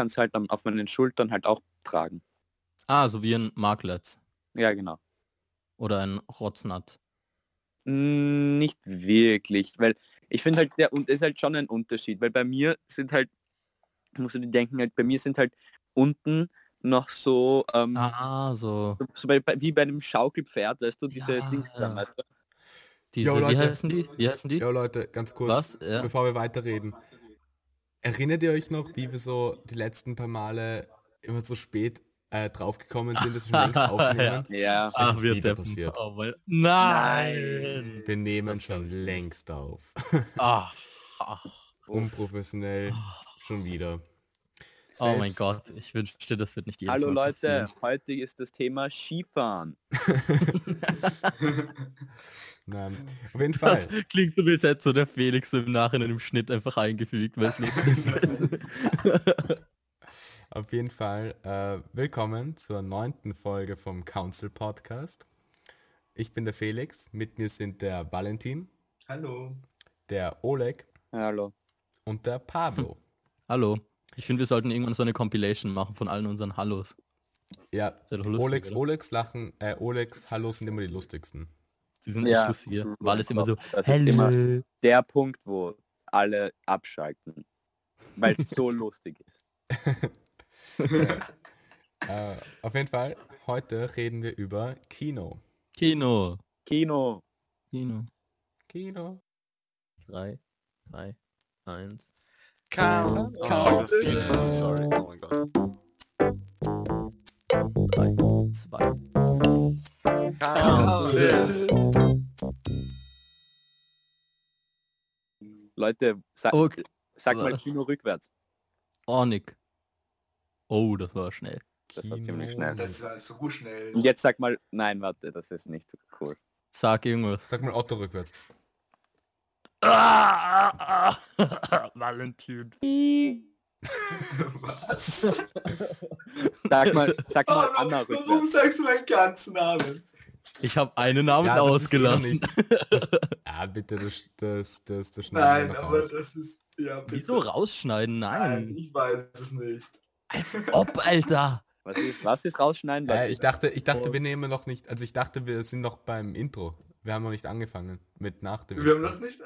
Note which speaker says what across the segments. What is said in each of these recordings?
Speaker 1: kann es halt am- auf meinen Schultern halt auch tragen.
Speaker 2: Ah, so wie ein Markletz
Speaker 1: Ja, genau.
Speaker 2: oder ein Rotznat.
Speaker 1: Mm, Nicht wirklich, weil ich finde halt, der und ist halt schon ein Unterschied, weil bei mir sind halt, musst du dir denken, halt bei mir sind halt unten noch so, ähm,
Speaker 2: Ah, so.
Speaker 1: so, so bei, bei, wie bei einem Schaukelpferd, weißt du, diese
Speaker 2: Ja,
Speaker 1: Dings da,
Speaker 2: ja.
Speaker 1: weißt du?
Speaker 2: Diese,
Speaker 3: Jo,
Speaker 2: wie
Speaker 3: Leute.
Speaker 2: heißen die? Wie heißen die?
Speaker 3: Ja Leute, ganz kurz,
Speaker 2: Was? Ja.
Speaker 3: bevor wir weiterreden. Erinnert ihr euch noch, wie wir so die letzten paar Male immer so spät äh, draufgekommen sind, dass wir schon längst
Speaker 2: Ja.
Speaker 3: aufnehmen?
Speaker 1: Ja,
Speaker 3: Es
Speaker 2: Ach,
Speaker 3: ist
Speaker 2: wir
Speaker 3: wieder
Speaker 2: Deppen.
Speaker 3: passiert.
Speaker 2: Oh, weil... Nein!
Speaker 3: Wir nehmen
Speaker 2: Das
Speaker 3: schon längst auf.
Speaker 2: Ach, ach.
Speaker 3: Unprofessionell, schon wieder.
Speaker 2: Oh mein
Speaker 3: Selbst-
Speaker 2: Gott, ich wünschte, das wird nicht jedes
Speaker 1: hallo
Speaker 2: Mal
Speaker 1: Leute,
Speaker 2: passieren.
Speaker 1: heute ist das Thema Skifahren.
Speaker 3: Nein. Auf jeden
Speaker 2: Das
Speaker 3: Fall.
Speaker 2: klingt so wie es hätte so der Felix im Nachhinein im Schnitt einfach eingefügt, weil es lustig.
Speaker 3: Auf jeden Fall äh, willkommen zur neunten Folge vom Council Podcast. Ich bin der Felix, mit mir sind der Valentin,
Speaker 4: Hallo.
Speaker 3: der Oleg
Speaker 1: Hallo.
Speaker 3: und der Pablo.
Speaker 2: Hallo. Ich finde, wir sollten irgendwann so eine Compilation machen von allen unseren Hallos.
Speaker 3: Ja,
Speaker 2: lustig, oder?
Speaker 3: Olegs Lachen, äh, Olegs Hallo sind immer die lustigsten.
Speaker 2: Die sind
Speaker 1: Ja,
Speaker 2: echt lustig.
Speaker 1: true,
Speaker 2: Weil es immer so,
Speaker 1: das ist immer der Punkt, wo alle abschalten, weil es so lustig ist.
Speaker 3: Äh, auf jeden Fall, heute reden wir über Kino.
Speaker 2: Kino.
Speaker 1: Kino.
Speaker 2: Kino.
Speaker 3: Kino.
Speaker 2: 3, 2, 1.
Speaker 4: Count.
Speaker 1: Oh,
Speaker 4: Count.
Speaker 1: viel zu früh, sorry. Oh mein Gott.
Speaker 2: 3, 2.
Speaker 1: Leute, sa
Speaker 2: Okay.
Speaker 1: sag mal? Kino rückwärts.
Speaker 2: Oh, Nick. Oh, das war schnell.
Speaker 1: Das war ziemlich schnell.
Speaker 4: Das war so schnell.
Speaker 1: Und jetzt sag mal, nein, warte, das ist nicht so cool.
Speaker 2: Sag irgendwas.
Speaker 3: Sag mal Otto rückwärts.
Speaker 2: Valentin.
Speaker 4: Was?
Speaker 1: Sag mal, sag mal
Speaker 4: Warum,
Speaker 1: Anna
Speaker 4: warum
Speaker 1: rückwärts.
Speaker 4: sagst du meinen ganzen Namen?
Speaker 2: Ich habe einen Namen
Speaker 3: Ja, eh
Speaker 2: ausgelassen.
Speaker 3: Das, ah, bitte, das, das, das, das schneiden
Speaker 4: Nein, aber
Speaker 3: raus.
Speaker 4: das ist... Ja, bitte.
Speaker 2: Wieso rausschneiden?
Speaker 4: Nein,
Speaker 2: Nein.
Speaker 4: ich weiß es nicht.
Speaker 2: Als ob, Alter.
Speaker 1: Was ist, was ist rausschneiden?
Speaker 3: Äh, ich dachte, ich dachte,
Speaker 4: Oh.
Speaker 3: wir nehmen noch nicht, also ich dachte, wir sind noch beim Intro. Wir haben noch nicht angefangen mit nach dem
Speaker 4: Wir haben
Speaker 3: Intro.
Speaker 4: noch nicht...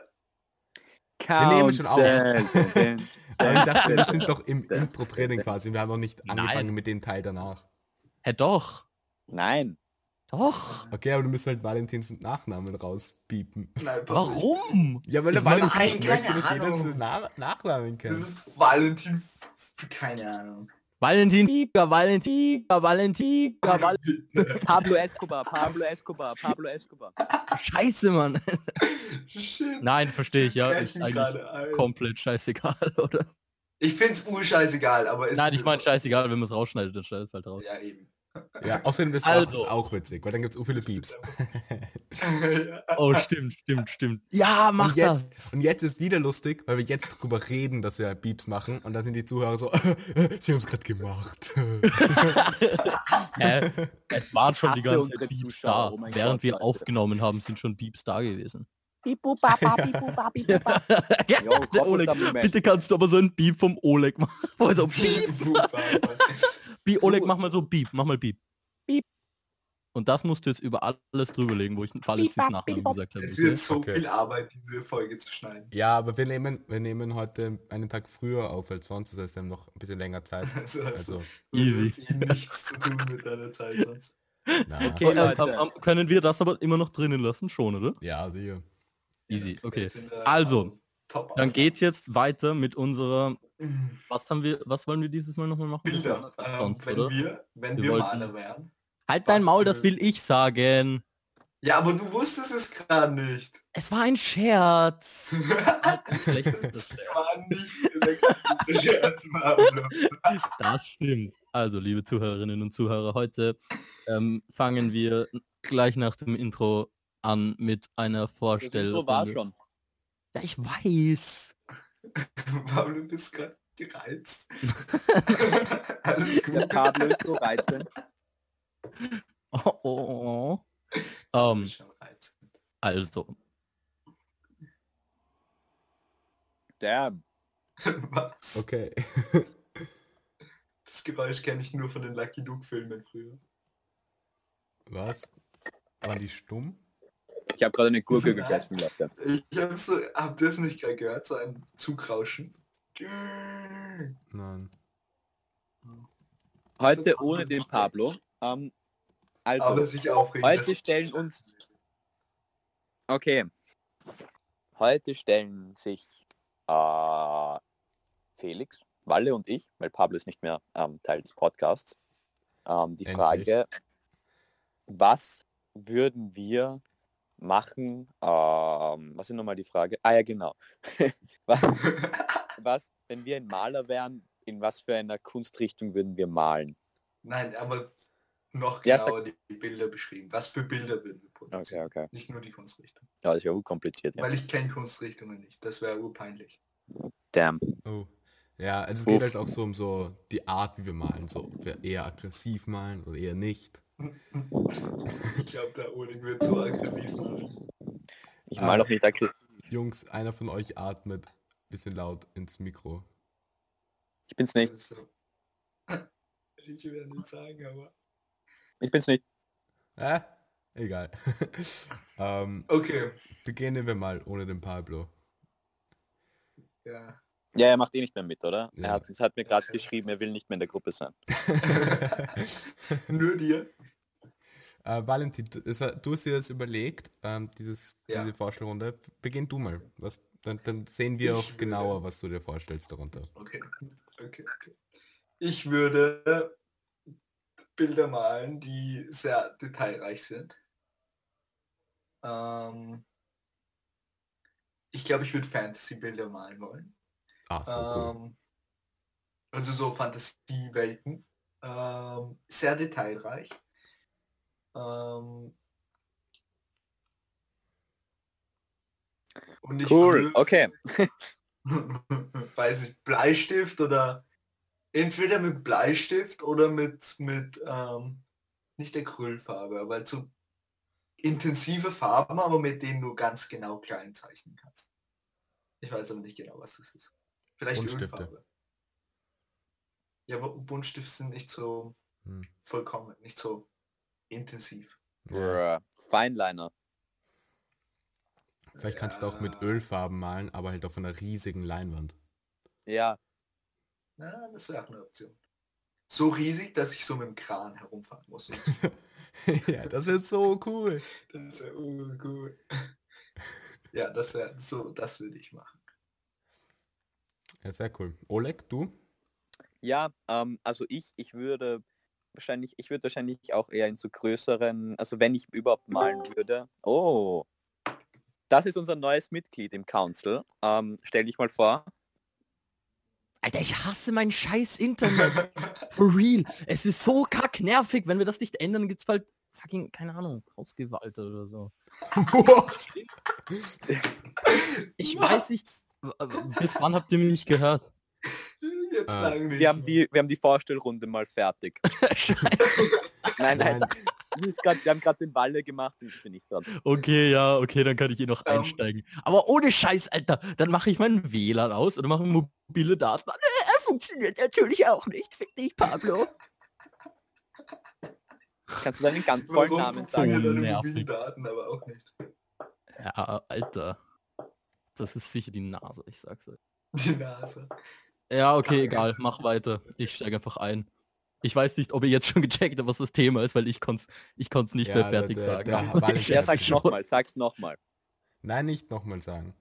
Speaker 1: wir
Speaker 3: nehmen schon auf. Aber ich dachte, wir sind doch im Intro drin quasi. Wir haben noch nicht
Speaker 2: Nein.
Speaker 3: angefangen mit dem Teil danach.
Speaker 2: Hä, doch.
Speaker 1: Nein.
Speaker 2: Doch.
Speaker 3: Okay, aber du musst halt Valentins Nachnamen rauspiepen.
Speaker 4: Nein,
Speaker 2: Warum?
Speaker 3: Ja, weil der
Speaker 2: Ich meine,
Speaker 3: Valentin
Speaker 4: nein,
Speaker 3: möchte,
Speaker 4: keine
Speaker 3: dass jeder
Speaker 4: Ahnung.
Speaker 3: seinen Na Nachnamen
Speaker 4: Das
Speaker 3: kennt.
Speaker 4: ist Valentin... Keine Ahnung.
Speaker 2: Valentin Valentin Valentin
Speaker 1: Pablo Escobar, Pablo Escobar, Pablo Escobar.
Speaker 2: Scheiße, Mann.
Speaker 4: Shit.
Speaker 2: Nein, verstehe ich, ja. Ist eigentlich
Speaker 4: gerade
Speaker 2: komplett scheißegal, oder?
Speaker 4: Ich find's urscheißegal, aber es
Speaker 2: Nein, ich meine scheißegal, wenn man es rausschneidet, dann schneidet es halt raus.
Speaker 4: Ja, eben.
Speaker 3: Ja, außerdem das
Speaker 2: Also.
Speaker 3: ist auch witzig, weil dann gibt es so viele Pieps.
Speaker 4: ja.
Speaker 2: Oh, stimmt, stimmt, stimmt. Ja, mach
Speaker 3: Und
Speaker 2: das.
Speaker 3: jetzt, und jetzt ist wieder lustig, weil wir jetzt drüber reden, dass wir Pieps machen und dann sind die Zuhörer so, sie haben es gerade gemacht.
Speaker 2: Hä? es waren schon die ganzen Beeps da.
Speaker 1: oh
Speaker 2: Während
Speaker 1: Gott,
Speaker 2: wir
Speaker 1: Leute.
Speaker 2: aufgenommen haben, sind schon Beeps da gewesen.
Speaker 1: Baba,
Speaker 2: ja,
Speaker 1: Jo,
Speaker 2: Oleg, bitte kannst du aber so ein Beep vom Oleg machen. Also, Beep. Beep, Oleg, mach mal so Beep, mach mal Beep.
Speaker 1: Beep.
Speaker 2: Und das musst du jetzt über alles drüberlegen, wo ich Valenzis
Speaker 1: Beep,
Speaker 2: Nachnamen
Speaker 1: beep,
Speaker 2: gesagt habe.
Speaker 4: Es wird so
Speaker 3: Okay.
Speaker 4: viel Arbeit, diese Folge zu schneiden.
Speaker 3: Ja, aber wir nehmen, wir nehmen heute einen Tag früher auf als sonst, das heißt, wir haben noch ein bisschen länger Zeit.
Speaker 4: Also, also
Speaker 3: Also,
Speaker 2: Easy.
Speaker 4: Nichts zu tun mit deiner Zeit sonst.
Speaker 3: na,
Speaker 1: Okay.
Speaker 2: Äh,
Speaker 1: Leute.
Speaker 2: ähm, können wir das aber immer noch drinnen lassen? Schon, oder?
Speaker 3: ja, sicher.
Speaker 2: Easy, okay. Also,
Speaker 4: Top
Speaker 2: Dann geht's jetzt weiter mit unserer.
Speaker 4: Mhm.
Speaker 2: Was haben wir, was wollen wir dieses Mal nochmal machen?
Speaker 4: Bilder.
Speaker 2: Das
Speaker 4: Ähm,
Speaker 2: sonst,
Speaker 4: wenn
Speaker 2: oder?
Speaker 4: wir, wenn
Speaker 2: Wir
Speaker 4: wir,
Speaker 2: wollten-
Speaker 4: Maler wären.
Speaker 2: Halt dein Maul, das will ich sagen.
Speaker 4: Ja, aber du wusstest es gerade nicht.
Speaker 2: Es war ein Scherz. Halt. Das stimmt. Also, liebe Zuhörerinnen und Zuhörer, heute ähm, fangen wir gleich nach dem Intro an mit einer
Speaker 1: Das
Speaker 2: Vorstellung.
Speaker 1: Intro war schon.
Speaker 2: Ja, ich weiß.
Speaker 4: Pablo, du bist gerade gereizt. Alles gut.
Speaker 1: Pablo ist so reizend.
Speaker 2: Oh, oh, oh. Ähm,
Speaker 4: Schon reizend.
Speaker 2: also,
Speaker 1: Damn.
Speaker 4: Was?
Speaker 3: Okay.
Speaker 4: Geräusch kenne ich nur von den Lucky Luke Filmen früher.
Speaker 3: Was? Waren die stumm?
Speaker 1: Ich habe gerade eine Gurke gegessen, Leute.
Speaker 4: Ich habe so, ihr es nicht gerade gehört? So ein Zugrauschen.
Speaker 3: Nein.
Speaker 1: Heute ohne den Pablo. Ähm, also,
Speaker 4: Aber sich aufregen.
Speaker 1: heute stellen uns... Okay. Heute stellen sich äh, Felix, Walle und ich, weil Pablo ist nicht mehr ähm, Teil des Podcasts, ähm, die
Speaker 3: Endlich.
Speaker 1: Frage, was würden wir machen? Ähm, was ist nochmal die Frage? Ah ja, genau. was, was, wenn wir ein Maler wären, in was für einer Kunstrichtung würden wir malen?
Speaker 4: Nein, aber noch
Speaker 1: Ja,
Speaker 4: genauer die Bilder beschrieben. Was für Bilder würden wir
Speaker 1: Okay,
Speaker 4: produzieren?
Speaker 1: okay.
Speaker 4: Nicht nur die Kunstrichtung.
Speaker 1: Ja, das ist ja unkompliziert, ja.
Speaker 4: Weil ich kenne Kunstrichtungen nicht. Das wäre urpeinlich.
Speaker 1: Damn.
Speaker 3: Oh. Ja, also es geht
Speaker 1: Uff.
Speaker 3: halt auch so um so die Art, wie wir malen. So, ob wir eher aggressiv malen oder eher nicht.
Speaker 4: Ich glaube, der Odin wird so aggressiv machen.
Speaker 1: Ich mal auch nicht aggressiv.
Speaker 3: Jungs, einer von euch atmet bisschen laut ins Mikro.
Speaker 1: Ich bin's nicht.
Speaker 4: Also, ich will nicht sagen, aber...
Speaker 1: Ich bin's nicht.
Speaker 3: Äh, egal. ähm,
Speaker 4: Okay,
Speaker 3: beginnen wir mal ohne den Pablo.
Speaker 4: ja.
Speaker 1: Ja, er macht eh nicht mehr mit, oder?
Speaker 3: Ja.
Speaker 1: Er hat, hat mir gerade geschrieben, er will nicht mehr in der Gruppe sein.
Speaker 4: Nur dir.
Speaker 3: Äh, Valentin, du, hast dir das überlegt, ähm, dieses,
Speaker 4: Ja.
Speaker 3: diese Vorstellrunde. Beginn du mal. Was, dann, dann sehen wir
Speaker 4: Ich
Speaker 3: auch
Speaker 4: würde-
Speaker 3: genauer, was du dir vorstellst darunter.
Speaker 4: Okay, okay, okay. Ich würde Bilder malen, die sehr detailreich sind. Ähm, ich glaube, ich würde Fantasy-Bilder malen wollen.
Speaker 3: Ah, so cool.
Speaker 4: Ähm, also so Fantasiewelten. Ähm, sehr detailreich. Ähm, und ich
Speaker 1: Cool, okay.
Speaker 4: weiß ich, Bleistift oder entweder mit Bleistift oder mit, mit ähm, nicht Acrylfarbe, weil so intensive Farben, aber mit denen du ganz genau klein zeichnen kannst. Ich weiß aber nicht genau, was das ist. Vielleicht
Speaker 3: Buntstifte.
Speaker 4: Ölfarbe. Ja, aber Buntstifte sind nicht so
Speaker 3: Hm.
Speaker 4: vollkommen, nicht so intensiv.
Speaker 3: Ja.
Speaker 1: Bruh. Fineliner.
Speaker 3: Vielleicht kannst du auch mit
Speaker 4: Ja.
Speaker 3: Ölfarben malen, aber halt auf einer riesigen Leinwand.
Speaker 1: Ja,
Speaker 4: Na, das wäre auch eine Option. So riesig, dass ich so mit dem Kran herumfahren muss.
Speaker 3: Ja, das wäre so cool.
Speaker 4: Das ist ja urcool. Ja, das wäre so, das würde ich machen.
Speaker 3: Ja, sehr cool. Oleg, du?
Speaker 1: ja, ähm, also ich, ich würde wahrscheinlich, ich würde wahrscheinlich auch eher in so größeren, also wenn ich überhaupt malen würde. Oh, das ist unser neues Mitglied im Council. Ähm, stell dich mal vor.
Speaker 2: Alter, ich hasse mein scheiß Internet. For real. Es ist so kacknervig. Wenn wir das nicht ändern, gibt's bald fucking, keine Ahnung, Hausgewalt oder so. Ich weiß nicht, bis wann habt ihr mich nicht gehört?
Speaker 4: Jetzt
Speaker 3: Ah.
Speaker 4: lang nicht.
Speaker 1: Wir haben die, wir haben die Vorstellrunde mal fertig.
Speaker 2: Scheiße.
Speaker 1: Nein, nein,
Speaker 3: Nein.
Speaker 1: das ist grad, wir haben gerade den Walle gemacht und ich bin nicht dran.
Speaker 2: Okay, ja, okay, dann kann ich eh noch
Speaker 4: Ähm.
Speaker 2: einsteigen. Aber ohne Scheiß, Alter, dann mache ich meinen WLAN aus oder mache mobile Daten an. Äh, Er funktioniert natürlich auch nicht. Fick dich, Pablo.
Speaker 1: Kannst du deinen ganz vollen
Speaker 4: Warum
Speaker 1: Namen sagen?
Speaker 4: Deine Daten aber auch nicht?
Speaker 2: Ja, Alter. Das ist sicher die Nase, ich sag's euch.
Speaker 4: Die Nase.
Speaker 2: Ja, okay, egal, mach weiter. Ich steige einfach ein. Ich weiß nicht, ob ihr jetzt schon gecheckt habt, was das Thema ist, weil ich konnte ich konnte nicht
Speaker 3: Ja,
Speaker 2: mehr
Speaker 3: der-
Speaker 2: fertig
Speaker 3: der-
Speaker 2: sagen.
Speaker 3: der Valentin
Speaker 2: ich
Speaker 1: Ja, sag's nochmal, sag's nochmal.
Speaker 3: Nein, nicht nochmal sagen.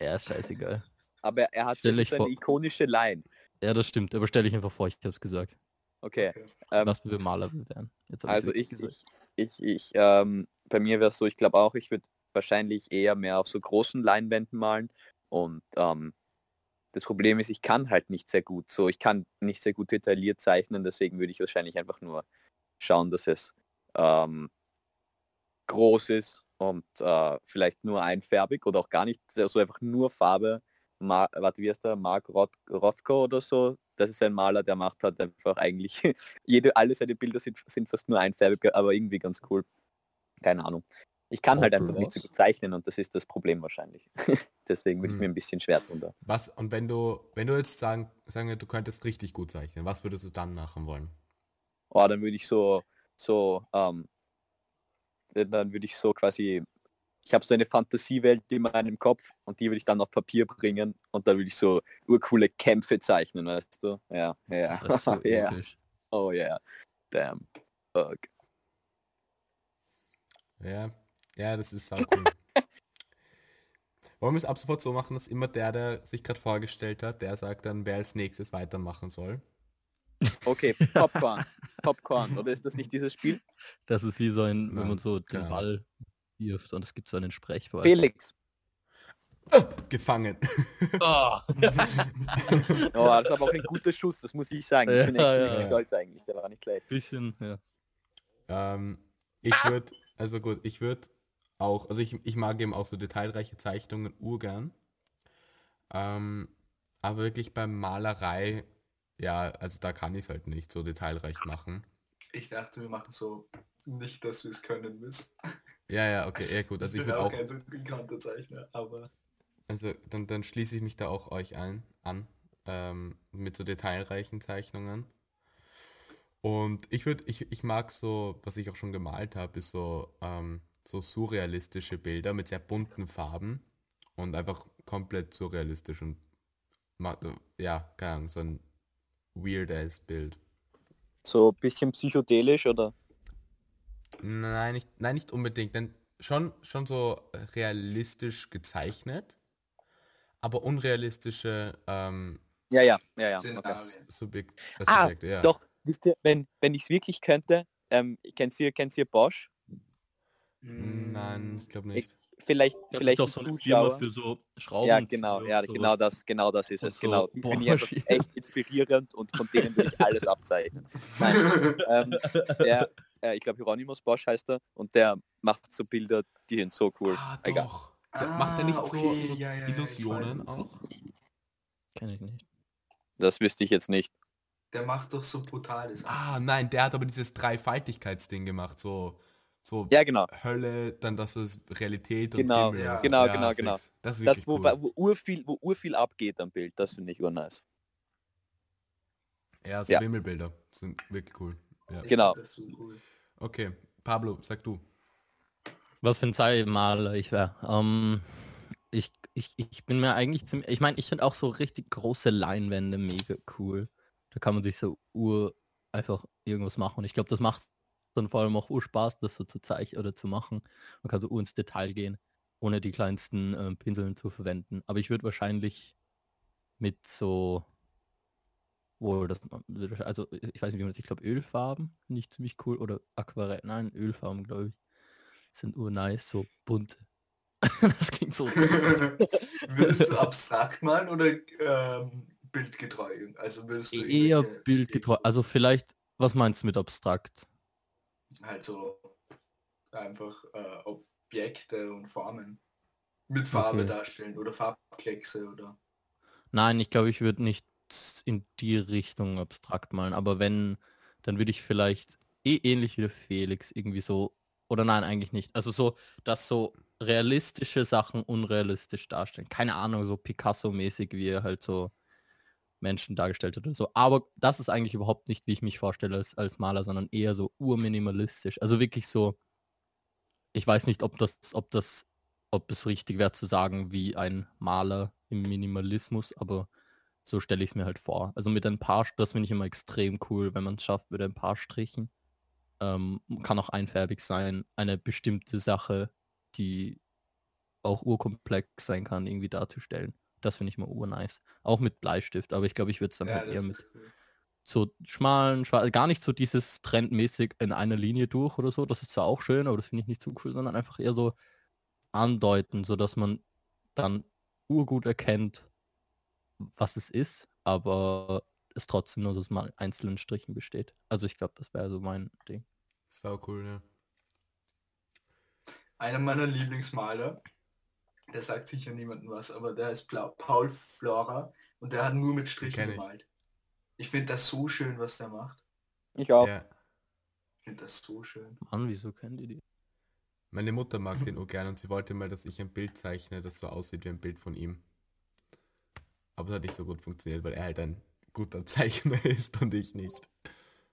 Speaker 2: Ja, ist scheißegal.
Speaker 1: Aber er hat
Speaker 2: Stell
Speaker 1: ist eine
Speaker 2: vor-
Speaker 1: ikonische Line.
Speaker 2: Ja, das stimmt, aber stell dich einfach vor, ich hab's gesagt.
Speaker 1: Okay. Ähm,
Speaker 2: was wir Maler ich's
Speaker 1: Also ich, ich, ich, ich ähm, bei mir wäre es so, ich glaube auch, ich würde wahrscheinlich eher mehr auf so großen Leinwänden malen. Und ähm, das Problem ist, ich kann halt nicht sehr gut so, ich kann nicht sehr gut detailliert zeichnen, deswegen würde ich wahrscheinlich einfach nur schauen, dass es ähm, groß ist und äh, vielleicht nur einfärbig oder auch gar nicht, so einfach nur Farbe. Ma warte, wie heißt der? Mark Roth Rothko oder so. Das ist ein Maler, der macht halt einfach eigentlich jede, alle seine Bilder sind, sind fast nur einfärbig, aber irgendwie ganz cool. Keine Ahnung. Ich kann halt einfach nicht so gut zeichnen und das ist das Problem wahrscheinlich. Deswegen würde ich
Speaker 3: Hm.
Speaker 1: mir ein bisschen schwer tun da.
Speaker 3: Was, und wenn du, wenn du jetzt sagen, sagen wir, du könntest richtig gut zeichnen, was würdest du dann machen wollen?
Speaker 1: Oh, dann würde ich so, so, ähm, dann würde ich so quasi, ich habe so eine Fantasiewelt in meinem Kopf und die würde ich dann auf Papier bringen und dann würde ich so urcoole Kämpfe zeichnen, weißt du? Ja, ja,
Speaker 2: Das ist so
Speaker 1: ja, oh ja, damn, fuck.
Speaker 3: Ja, ja, das ist sau cool. Wollen wir es ab sofort so machen, dass immer der, der sich gerade vorgestellt hat, der sagt dann, wer als nächstes weitermachen soll?
Speaker 1: Okay, Popcorn, Popcorn, oder ist das nicht dieses Spiel?
Speaker 2: Das ist wie so ein, wenn man so den
Speaker 3: keine
Speaker 2: Ball wirft und es gibt so einen Sprechball.
Speaker 1: Felix.
Speaker 3: Gefangen.
Speaker 2: Ah.
Speaker 1: Oh, das ist aber auch ein guter Schuss, das muss ich sagen. Ich bin echt
Speaker 2: Ja,
Speaker 1: ziemlich
Speaker 2: ja, ja.
Speaker 1: stolz eigentlich, der war nicht schlecht.
Speaker 2: Bisschen, ja.
Speaker 3: ähm, ich würde, also gut, ich würde auch, also ich, ich mag eben auch so detailreiche Zeichnungen urgern. Ähm, aber wirklich beim Malerei, ja, also da kann ich es halt nicht so detailreich machen.
Speaker 4: Ich dachte, wir machen so nicht, dass wir es können müssen.
Speaker 3: Ja, ja, okay, ja gut, also ich
Speaker 4: bin
Speaker 3: würde auch,
Speaker 4: kein so bekannter Zeichner, aber
Speaker 3: also dann, dann schließe ich mich da auch euch ein, an, ähm, mit so detailreichen Zeichnungen. Und ich würde, ich, ich mag so, was ich auch schon gemalt habe, ist so, ähm, so surrealistische Bilder mit sehr bunten Farben und einfach komplett surrealistisch und ja, keine Ahnung, so ein weird ass Bild.
Speaker 1: So ein bisschen psychedelisch oder?
Speaker 3: Nein, nicht, nein, nicht unbedingt, denn schon, schon so realistisch gezeichnet, aber unrealistische ähm,
Speaker 1: Ja, ja, ja, ja. Okay.
Speaker 4: Szenarien.
Speaker 3: Subjekt, äh,
Speaker 1: Ah,
Speaker 3: Subjekte, ja.
Speaker 1: Doch, wisst ihr, wenn, wenn ich es wirklich könnte, ähm, kennt ihr, kennt ihr Bosch?
Speaker 3: Nein, ich glaube nicht.
Speaker 1: Vielleicht,
Speaker 2: Das
Speaker 1: vielleicht
Speaker 2: ist doch so eine
Speaker 1: Zuschauer.
Speaker 2: Firma für so Schrauben.
Speaker 1: Ja, genau, ja, genau das, genau das ist
Speaker 2: Und
Speaker 1: es,
Speaker 2: so
Speaker 1: genau. Finde ich einfach
Speaker 2: Bosch.
Speaker 1: echt inspirierend und von denen will ich alles abzeichnen. Nein, ähm, der, äh, ich glaube Hieronymus Bosch heißt er und der macht so Bilder, die sind so cool.
Speaker 3: Ah,
Speaker 1: Egal.
Speaker 3: doch. Der, macht er nicht
Speaker 4: Ah,
Speaker 3: so,
Speaker 4: okay,
Speaker 3: so
Speaker 4: ja, ja, ja, ich
Speaker 3: Illusionen auch?
Speaker 2: Kenn ich nicht.
Speaker 1: Das wüsste ich jetzt nicht.
Speaker 4: Der macht doch so brutales.
Speaker 3: Ah, nein, der hat aber dieses Dreifaltigkeitsding gemacht, so, so
Speaker 1: Ja, genau.
Speaker 3: Hölle, dann das ist Realität
Speaker 1: Genau,
Speaker 3: und Himmel.
Speaker 4: ja.
Speaker 1: genau, genau, genau.
Speaker 3: fix. Das ist
Speaker 1: Das, wo,
Speaker 3: cool.
Speaker 1: wo, urviel, wo urviel abgeht am Bild, das finde ich urnice.
Speaker 3: Ja, so
Speaker 1: Ja.
Speaker 3: Wimmelbilder sind wirklich cool. Ja.
Speaker 1: Genau.
Speaker 4: cool.
Speaker 3: Okay, Pablo, sag du.
Speaker 2: Was für ein Zeitmaler ich wäre. Ähm, ich, ich, ich bin mir eigentlich ziemlich... Ich meine, ich finde auch so richtig große Leinwände mega cool. Da kann man sich so ur einfach irgendwas machen. Und ich glaube, das macht dann vor allem auch Urspaß, das so zu zeichnen oder zu machen. Man kann so ur ins Detail gehen, ohne die kleinsten ähm, Pinseln zu verwenden. Aber ich würde wahrscheinlich mit so wohl das also ich weiß nicht wie man das ich glaube Ölfarben finde ich ziemlich cool oder Aquarell nein Ölfarben glaube ich sind urnice so bunt das klingt so
Speaker 4: Würdest du abstrakt malen oder ähm, bildgetreu? Also würdest du
Speaker 2: eher bildgetreu also vielleicht was meinst du mit abstrakt
Speaker 4: halt so einfach äh, Objekte und Formen mit Farbe
Speaker 2: Okay.
Speaker 4: darstellen oder Farbkleckse oder
Speaker 2: Nein, ich glaube, ich würde nicht in die Richtung abstrakt malen, aber wenn, dann würde ich vielleicht eh ähnlich wie der Felix irgendwie so, oder nein, eigentlich nicht. Also so, dass so realistische Sachen unrealistisch darstellen. Keine Ahnung, so Picasso-mäßig, wie er halt so Menschen dargestellt hat oder so. Aber das ist eigentlich überhaupt nicht, wie ich mich vorstelle als, als Maler, sondern eher so urminimalistisch. Also wirklich so, ich weiß nicht, ob das, ob das, ob es richtig wäre zu sagen, wie ein Maler im Minimalismus, aber so stelle ich es mir halt vor. Also mit ein paar, das finde ich immer extrem cool, wenn man es schafft mit ein paar Strichen. Ähm, kann auch einfärbig sein, eine bestimmte Sache, die auch urkomplex sein kann, irgendwie darzustellen. Das finde ich immer urnice. Auch mit Bleistift, aber ich glaube, ich würde es dann
Speaker 4: ja,
Speaker 2: halt eher mit
Speaker 4: cool.
Speaker 2: so schmalen, schwarz, gar nicht so dieses trendmäßig in einer Linie durch oder so. Das ist zwar auch schön, aber das finde ich nicht zu cool, sondern einfach eher so andeuten, so dass man dann urgut erkennt, was es ist, aber es trotzdem nur so aus mal einzelnen Strichen besteht. Also ich glaube, das wäre so mein Ding.
Speaker 3: Sau cool, ja.
Speaker 4: Einer meiner Lieblingsmaler, der sagt sicher niemandem was, aber der ist Blau Paul Flora und der hat nur mit Strichen
Speaker 3: ich.
Speaker 4: gemalt. Ich finde das so schön, was der macht.
Speaker 1: Ich auch.
Speaker 3: ja.
Speaker 4: Ich finde das so schön.
Speaker 2: Mann, wieso kennt ihr die?
Speaker 3: Meine Mutter mag den urgern und sie wollte mal, dass ich ein Bild zeichne, das so aussieht wie ein Bild von ihm. Aber es hat nicht so gut funktioniert, weil er halt ein guter Zeichner ist und ich nicht.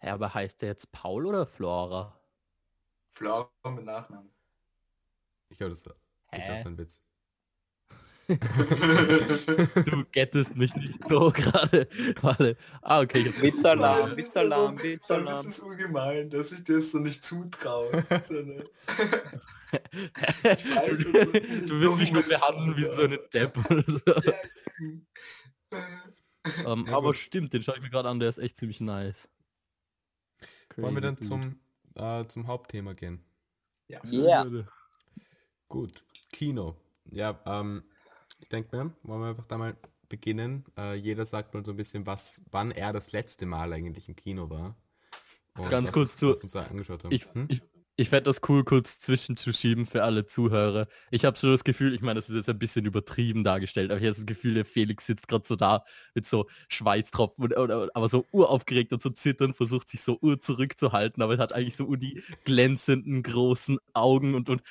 Speaker 2: Ja, aber heißt der jetzt Paul oder Flora?
Speaker 4: Flora mit Nachnamen.
Speaker 3: Ich glaube, das war das war ein Witz.
Speaker 2: Du gettest mich nicht so gerade. Warte. Ah, okay. Jetzt
Speaker 1: Witzalarm, Witzalarm, Witzalarm.
Speaker 4: Es ist ungemein, dass ich dir das so nicht zutraue. Weiß, du
Speaker 2: du willst mich nur behandeln wie so eine Depp oder so.
Speaker 4: Ja.
Speaker 2: Ähm,
Speaker 3: Ja,
Speaker 2: aber
Speaker 3: gut.
Speaker 2: stimmt, den schaue ich mir gerade an, der ist echt ziemlich nice.
Speaker 3: Wollen wir dann
Speaker 2: Crazy
Speaker 3: zum, äh, zum Hauptthema gehen?
Speaker 4: Ja.
Speaker 1: Yeah.
Speaker 3: Gut, Kino. Ja, ähm, ich denke mir, wollen wir einfach da mal beginnen. Äh, jeder sagt mal so ein bisschen, was, wann er das letzte Mal eigentlich im Kino war. Und
Speaker 2: Ganz kurz zu-. Ich,
Speaker 3: Hm?
Speaker 2: ich, ich fände das cool, kurz zwischenzuschieben für alle Zuhörer. Ich habe so das Gefühl, ich meine, das ist jetzt ein bisschen übertrieben dargestellt, aber ich habe das Gefühl, der Felix sitzt gerade so da mit so Schweißtropfen, und, oder, aber so uraufgeregt und so zittern, versucht sich so ur zurückzuhalten, aber er hat eigentlich so die glänzenden großen Augen und, und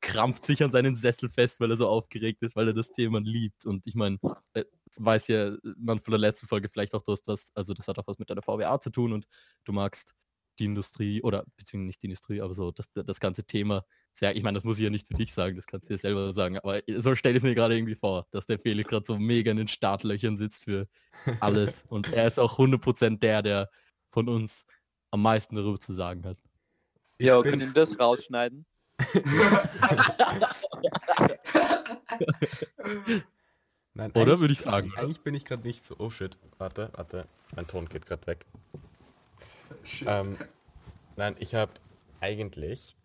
Speaker 2: krampft sich an seinen Sessel fest, weil er so aufgeregt ist, weil er das Thema liebt. Und ich meine, äh, weiß ja man von der letzten Folge vielleicht auch, du hast was, also das hat auch was mit deiner VWA zu tun und du magst die Industrie oder beziehungsweise nicht die Industrie, aber so das, das ganze Thema sehr, ich meine, das muss ich ja nicht für dich sagen, das kannst du dir selber sagen, aber so stelle ich mir gerade irgendwie vor, dass der Felix gerade so mega in den Startlöchern sitzt für alles und er ist auch 100% der, der von uns am meisten darüber zu sagen hat.
Speaker 1: Ja, können wir das rausschneiden?
Speaker 3: Nein,
Speaker 2: Oder würde ich sagen?
Speaker 3: Eigentlich bin ich gerade nicht so. Oh shit. Warte, warte. Mein Ton geht gerade weg. Ähm, nein, ich habe eigentlich.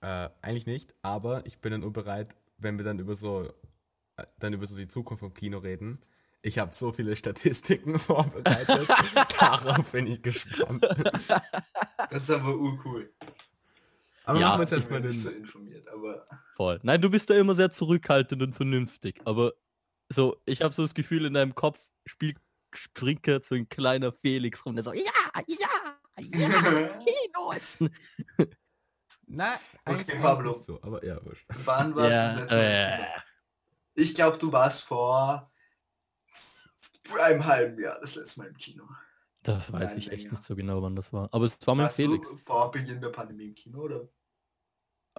Speaker 3: Äh, eigentlich nicht, aber ich bin dann nur bereit, wenn wir dann über so äh, dann über so die Zukunft vom Kino reden. Ich habe so viele Statistiken vorbereitet. Darauf bin ich gespannt.
Speaker 4: Das ist aber urcool.
Speaker 2: Ja,
Speaker 3: Aber jetzt
Speaker 4: Ich
Speaker 3: erstmal
Speaker 4: bin nicht so informiert, aber
Speaker 2: Voll. Nein, du bist da immer sehr zurückhaltend und vernünftig, aber so, ich habe so das Gefühl, in deinem Kopf spielt springt grad so ein kleiner Felix rum, der so, ja, ja, ja, Kinos.
Speaker 3: Nein,
Speaker 4: Okay, Pablo.
Speaker 3: so, aber ja, wurscht.
Speaker 4: wann warst du das
Speaker 2: Ja,
Speaker 4: letzte Mal im
Speaker 2: äh,
Speaker 4: Kino? Ich glaube, du warst vor einem halben Jahr das letzte Mal im Kino.
Speaker 2: das weiß
Speaker 4: Nein,
Speaker 2: ich echt
Speaker 4: länger.
Speaker 2: nicht so genau, wann das war. Aber es war mit
Speaker 4: Warst
Speaker 2: Felix.
Speaker 4: du vor Beginn der Pandemie im Kino, oder?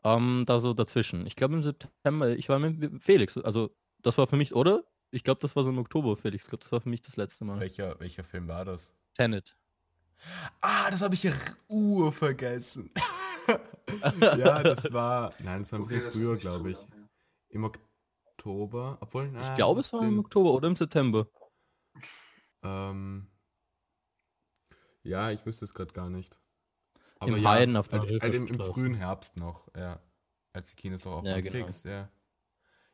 Speaker 2: Ähm, da so dazwischen. Ich glaube im September, ich war mit Felix, also das war für mich, oder? Ich glaube, das war so im Oktober, Felix. Ich glaube, das war für mich das letzte Mal.
Speaker 3: Welcher, welcher Film war das?
Speaker 2: Tenet.
Speaker 3: Ah, das habe ich ja ur vergessen. ja, das war. Nein, das war ein
Speaker 4: Okay,
Speaker 3: bisschen früher, glaube ich.
Speaker 4: ja.
Speaker 3: Im Oktober. Obwohl,
Speaker 2: Ich
Speaker 3: na,
Speaker 2: glaube, es war im
Speaker 3: 17,
Speaker 2: Oktober oder im September.
Speaker 3: Ähm, ja, ich wüsste es gerade gar nicht.
Speaker 2: Im
Speaker 3: ja,
Speaker 2: Heiden auf der
Speaker 3: halt, halt im, frühen Herbst noch, ja. Als die Kinos noch offen
Speaker 2: Ja, genau.
Speaker 3: Ja.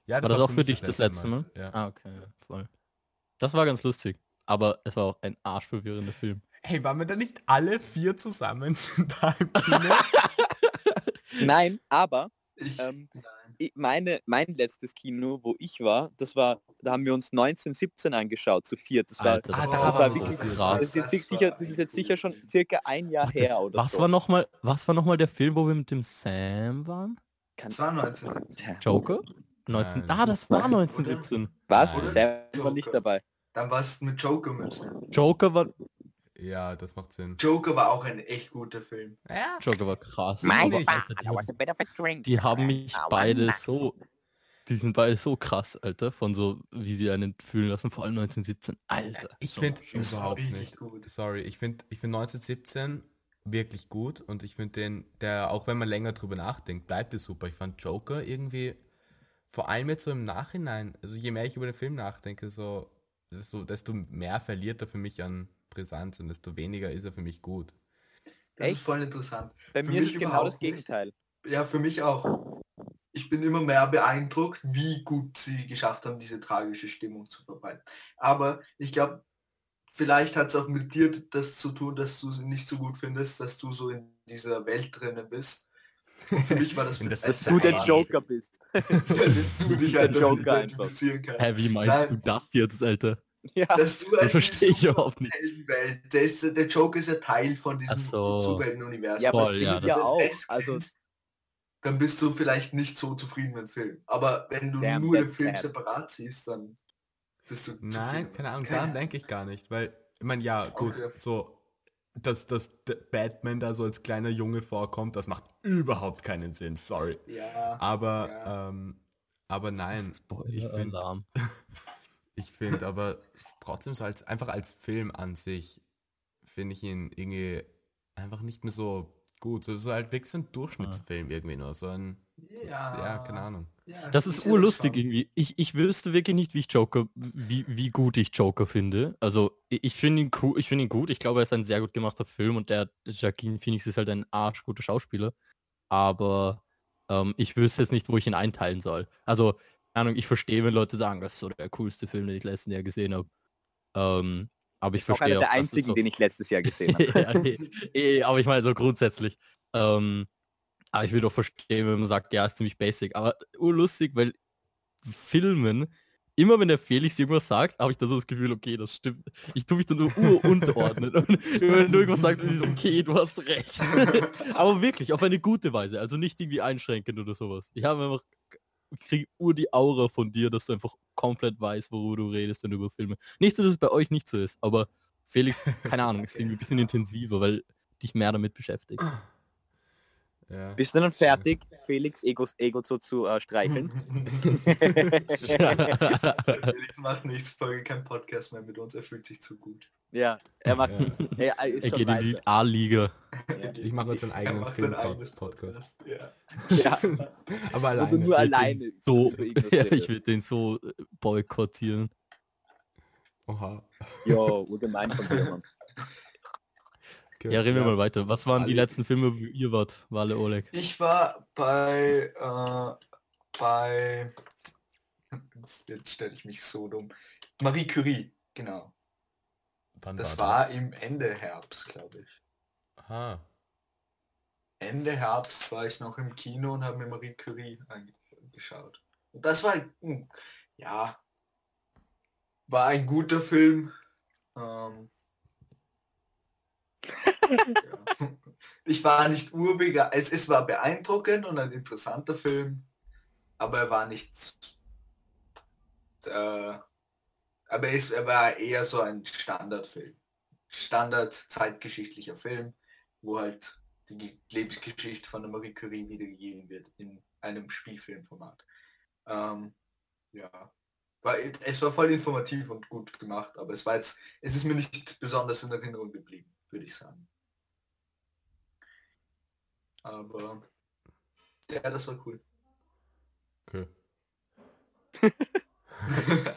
Speaker 3: Ja,
Speaker 2: War das auch für dich das letzte Mal?
Speaker 3: Ja.
Speaker 2: Ah, okay, voll. Das war ganz lustig. Aber es war auch ein arschverwirrender Film.
Speaker 3: Hey, waren wir da nicht alle vier zusammen da im Kino?
Speaker 1: Nein, aber
Speaker 4: Ich,
Speaker 1: ähm,
Speaker 4: nein.
Speaker 1: meine, mein letztes Kino, wo ich war, das war, da haben wir uns 1917 angeschaut, zu viert. Das war,
Speaker 2: Alter,
Speaker 3: Ah,
Speaker 2: das,
Speaker 3: da
Speaker 1: das
Speaker 3: war
Speaker 1: war wirklich,
Speaker 3: viel.
Speaker 1: das ist, jetzt
Speaker 4: Das
Speaker 1: sicher,
Speaker 4: war
Speaker 1: das ist jetzt sicher schon circa ein Jahr
Speaker 2: Warte,
Speaker 1: her oder
Speaker 2: was
Speaker 1: so.
Speaker 2: war noch mal, was war noch mal der Film, wo wir mit dem Sam waren?
Speaker 1: Kann-
Speaker 4: Das war 19.
Speaker 1: Tja,
Speaker 2: Joker? 19.
Speaker 3: Nein.
Speaker 2: Ah, das war
Speaker 4: Nein, oder?
Speaker 2: 1917.
Speaker 1: Was? Sam war nicht dabei.
Speaker 4: Dann warst du mit Joker mit.
Speaker 2: Joker war
Speaker 3: ja, das macht Sinn.
Speaker 4: Joker war auch ein echt guter Film.
Speaker 3: Ja,
Speaker 2: Joker war krass.
Speaker 3: Mein
Speaker 2: aber. Alter, die, haben, die haben mich beide so die sind beide so krass, Alter, von so wie sie einen fühlen lassen, vor allem 1917. Alter.
Speaker 3: Ich
Speaker 2: so
Speaker 3: finde
Speaker 4: war
Speaker 3: überhaupt
Speaker 4: wirklich
Speaker 3: nicht.
Speaker 4: gut.
Speaker 3: Sorry, ich finde ich find 1917 wirklich gut und ich finde den, der, auch wenn man länger drüber nachdenkt, bleibt es super. Ich fand Joker irgendwie, vor allem jetzt so im Nachhinein, also je mehr ich über den Film nachdenke, so, desto, desto mehr verliert er für mich an Brisanz und desto weniger ist er für mich gut.
Speaker 4: Das
Speaker 1: Echt?
Speaker 4: ist voll interessant.
Speaker 1: Bei
Speaker 4: Für
Speaker 1: mir ist genau
Speaker 4: überhaupt
Speaker 1: das
Speaker 4: nicht.
Speaker 1: Gegenteil.
Speaker 4: Ja, für mich auch. Ich bin immer mehr beeindruckt, wie gut sie geschafft haben, diese tragische Stimmung zu verbreiten. Aber ich glaube, vielleicht hat es auch mit dir das zu tun, dass du sie nicht so gut findest, dass du so in dieser Welt drinnen bist. Und für mich war das,
Speaker 3: Und das
Speaker 4: ein
Speaker 3: ist
Speaker 1: Du der Joker bist.
Speaker 4: dass du dich halt
Speaker 1: Joker einfach.
Speaker 4: identifizieren kannst.
Speaker 2: Hä, wie meinst
Speaker 4: Nein.
Speaker 2: du das jetzt, Alter?
Speaker 1: Ja.
Speaker 4: Dass du
Speaker 2: Das verstehe ich überhaupt nicht.
Speaker 4: Der, ist, der Joker ist ja Teil von diesem
Speaker 2: Ach so.
Speaker 4: Superheldenuniversum.
Speaker 1: Ja, aber
Speaker 2: ja,
Speaker 1: ja auch. Also
Speaker 4: dann bist du vielleicht nicht so zufrieden mit dem Film. Aber wenn du
Speaker 1: Damn,
Speaker 4: nur den Film
Speaker 1: sad.
Speaker 4: separat siehst, dann bist du
Speaker 3: Nein,
Speaker 4: zufrieden.
Speaker 3: keine Ahnung, daran denke ich gar nicht, weil, ich meine, ja, gut,
Speaker 4: Okay.
Speaker 3: so, dass, dass Batman da so als kleiner Junge vorkommt, das macht überhaupt keinen Sinn, sorry.
Speaker 4: Ja,
Speaker 3: Aber,
Speaker 4: Ja.
Speaker 3: ähm, aber nein, ich finde, ich finde aber trotzdem so als, einfach als Film an sich, finde ich ihn irgendwie einfach nicht mehr so gut. So, so halt wirklich so ein Durchschnittsfilm irgendwie nur, so ein,
Speaker 4: ja,
Speaker 3: ja, keine Ahnung.
Speaker 4: Ja,
Speaker 2: Das ist
Speaker 4: sicher
Speaker 2: urlustig irgendwie. Ich, ich wüsste wirklich nicht, wie ich Joker, wie, wie gut ich Joker finde. Also ich, ich finde ihn cool, ich finde ihn gut. Ich glaube, er ist ein sehr gut gemachter Film und der Joaquin Phoenix ist halt ein arschguter Schauspieler. Aber ähm, ich wüsste jetzt nicht, wo ich ihn einteilen soll. Also, keine Ahnung, ich verstehe, wenn Leute sagen, das ist so der coolste Film, den ich letzten Jahr gesehen habe. Ähm, aber ich
Speaker 1: Auch einer
Speaker 2: verstehe auch,
Speaker 1: der
Speaker 2: dass es
Speaker 1: einzigen,
Speaker 2: so,
Speaker 1: den ich letztes Jahr gesehen habe.
Speaker 2: ja, eh, eh, aber ich meine so grundsätzlich. Ähm, aber ich will doch verstehen, wenn man sagt, ja, ist ziemlich basic. Aber urlustig, weil Filmen, immer wenn der Felix irgendwas sagt, habe ich da so das Gefühl, okay, das stimmt. Ich tue mich dann nur urunterordnen. Und wenn du irgendwas sagst, bin ich so, okay, du hast recht. aber wirklich, auf eine gute Weise. Also nicht irgendwie einschränkend oder sowas. Ich habe einfach, kriege ur die Aura von dir, dass du einfach komplett weißt, worüber du redest, wenn du über Filme. Nicht, dass es bei euch nicht so ist, aber Felix, keine Ahnung, ist irgendwie ein bisschen intensiver, weil dich mehr damit beschäftigt.
Speaker 3: Ja.
Speaker 1: Bist du dann fertig, Felix Egos Ego so zu äh, streicheln?
Speaker 4: Felix macht nächste Folge kein Podcast mehr mit uns, er fühlt sich zu gut.
Speaker 1: ja, er macht.
Speaker 3: Ja.
Speaker 1: Er, ist
Speaker 2: er geht in die. A-Liga.
Speaker 3: Ich mache jetzt einen
Speaker 4: Er
Speaker 3: eigenen Film-Podcast.
Speaker 4: Podcast. Ja.
Speaker 1: Ja,
Speaker 3: Aber alleine.
Speaker 1: nur alleine
Speaker 2: So, ja, ich würde den so äh, boykottieren.
Speaker 3: Oha.
Speaker 1: Jo, urgemein von dir, Mann.
Speaker 3: Okay,
Speaker 2: Ja, reden wir mal weiter. Was waren die
Speaker 3: Alle-
Speaker 2: letzten Filme, wo ihr wart, Wale Oleg?
Speaker 4: Ich war bei, äh, bei, jetzt, stelle ich mich so dumm, Marie Curie, genau.
Speaker 3: Wann
Speaker 4: Das
Speaker 3: war
Speaker 4: war
Speaker 3: das?
Speaker 4: im Ende Herbst, glaube ich.
Speaker 3: Aha.
Speaker 4: Ende Herbst war ich noch im Kino und habe mir Marie Curie angeschaut. Und das war, hm, ja, war ein guter Film. Ähm, Ich war nicht urbegeistert. Es, es war beeindruckend und ein interessanter Film, aber er war nicht... Äh, aber es, er war eher so ein Standardfilm. Standard zeitgeschichtlicher Film, wo halt die Lebensgeschichte von der Marie Curie wiedergegeben wird in einem Spielfilmformat. Ähm, ja, war, es war voll informativ und gut gemacht, aber es war jetzt, es ist mir nicht besonders in Erinnerung geblieben, würde ich sagen. Aber ja, das war cool.
Speaker 3: Okay.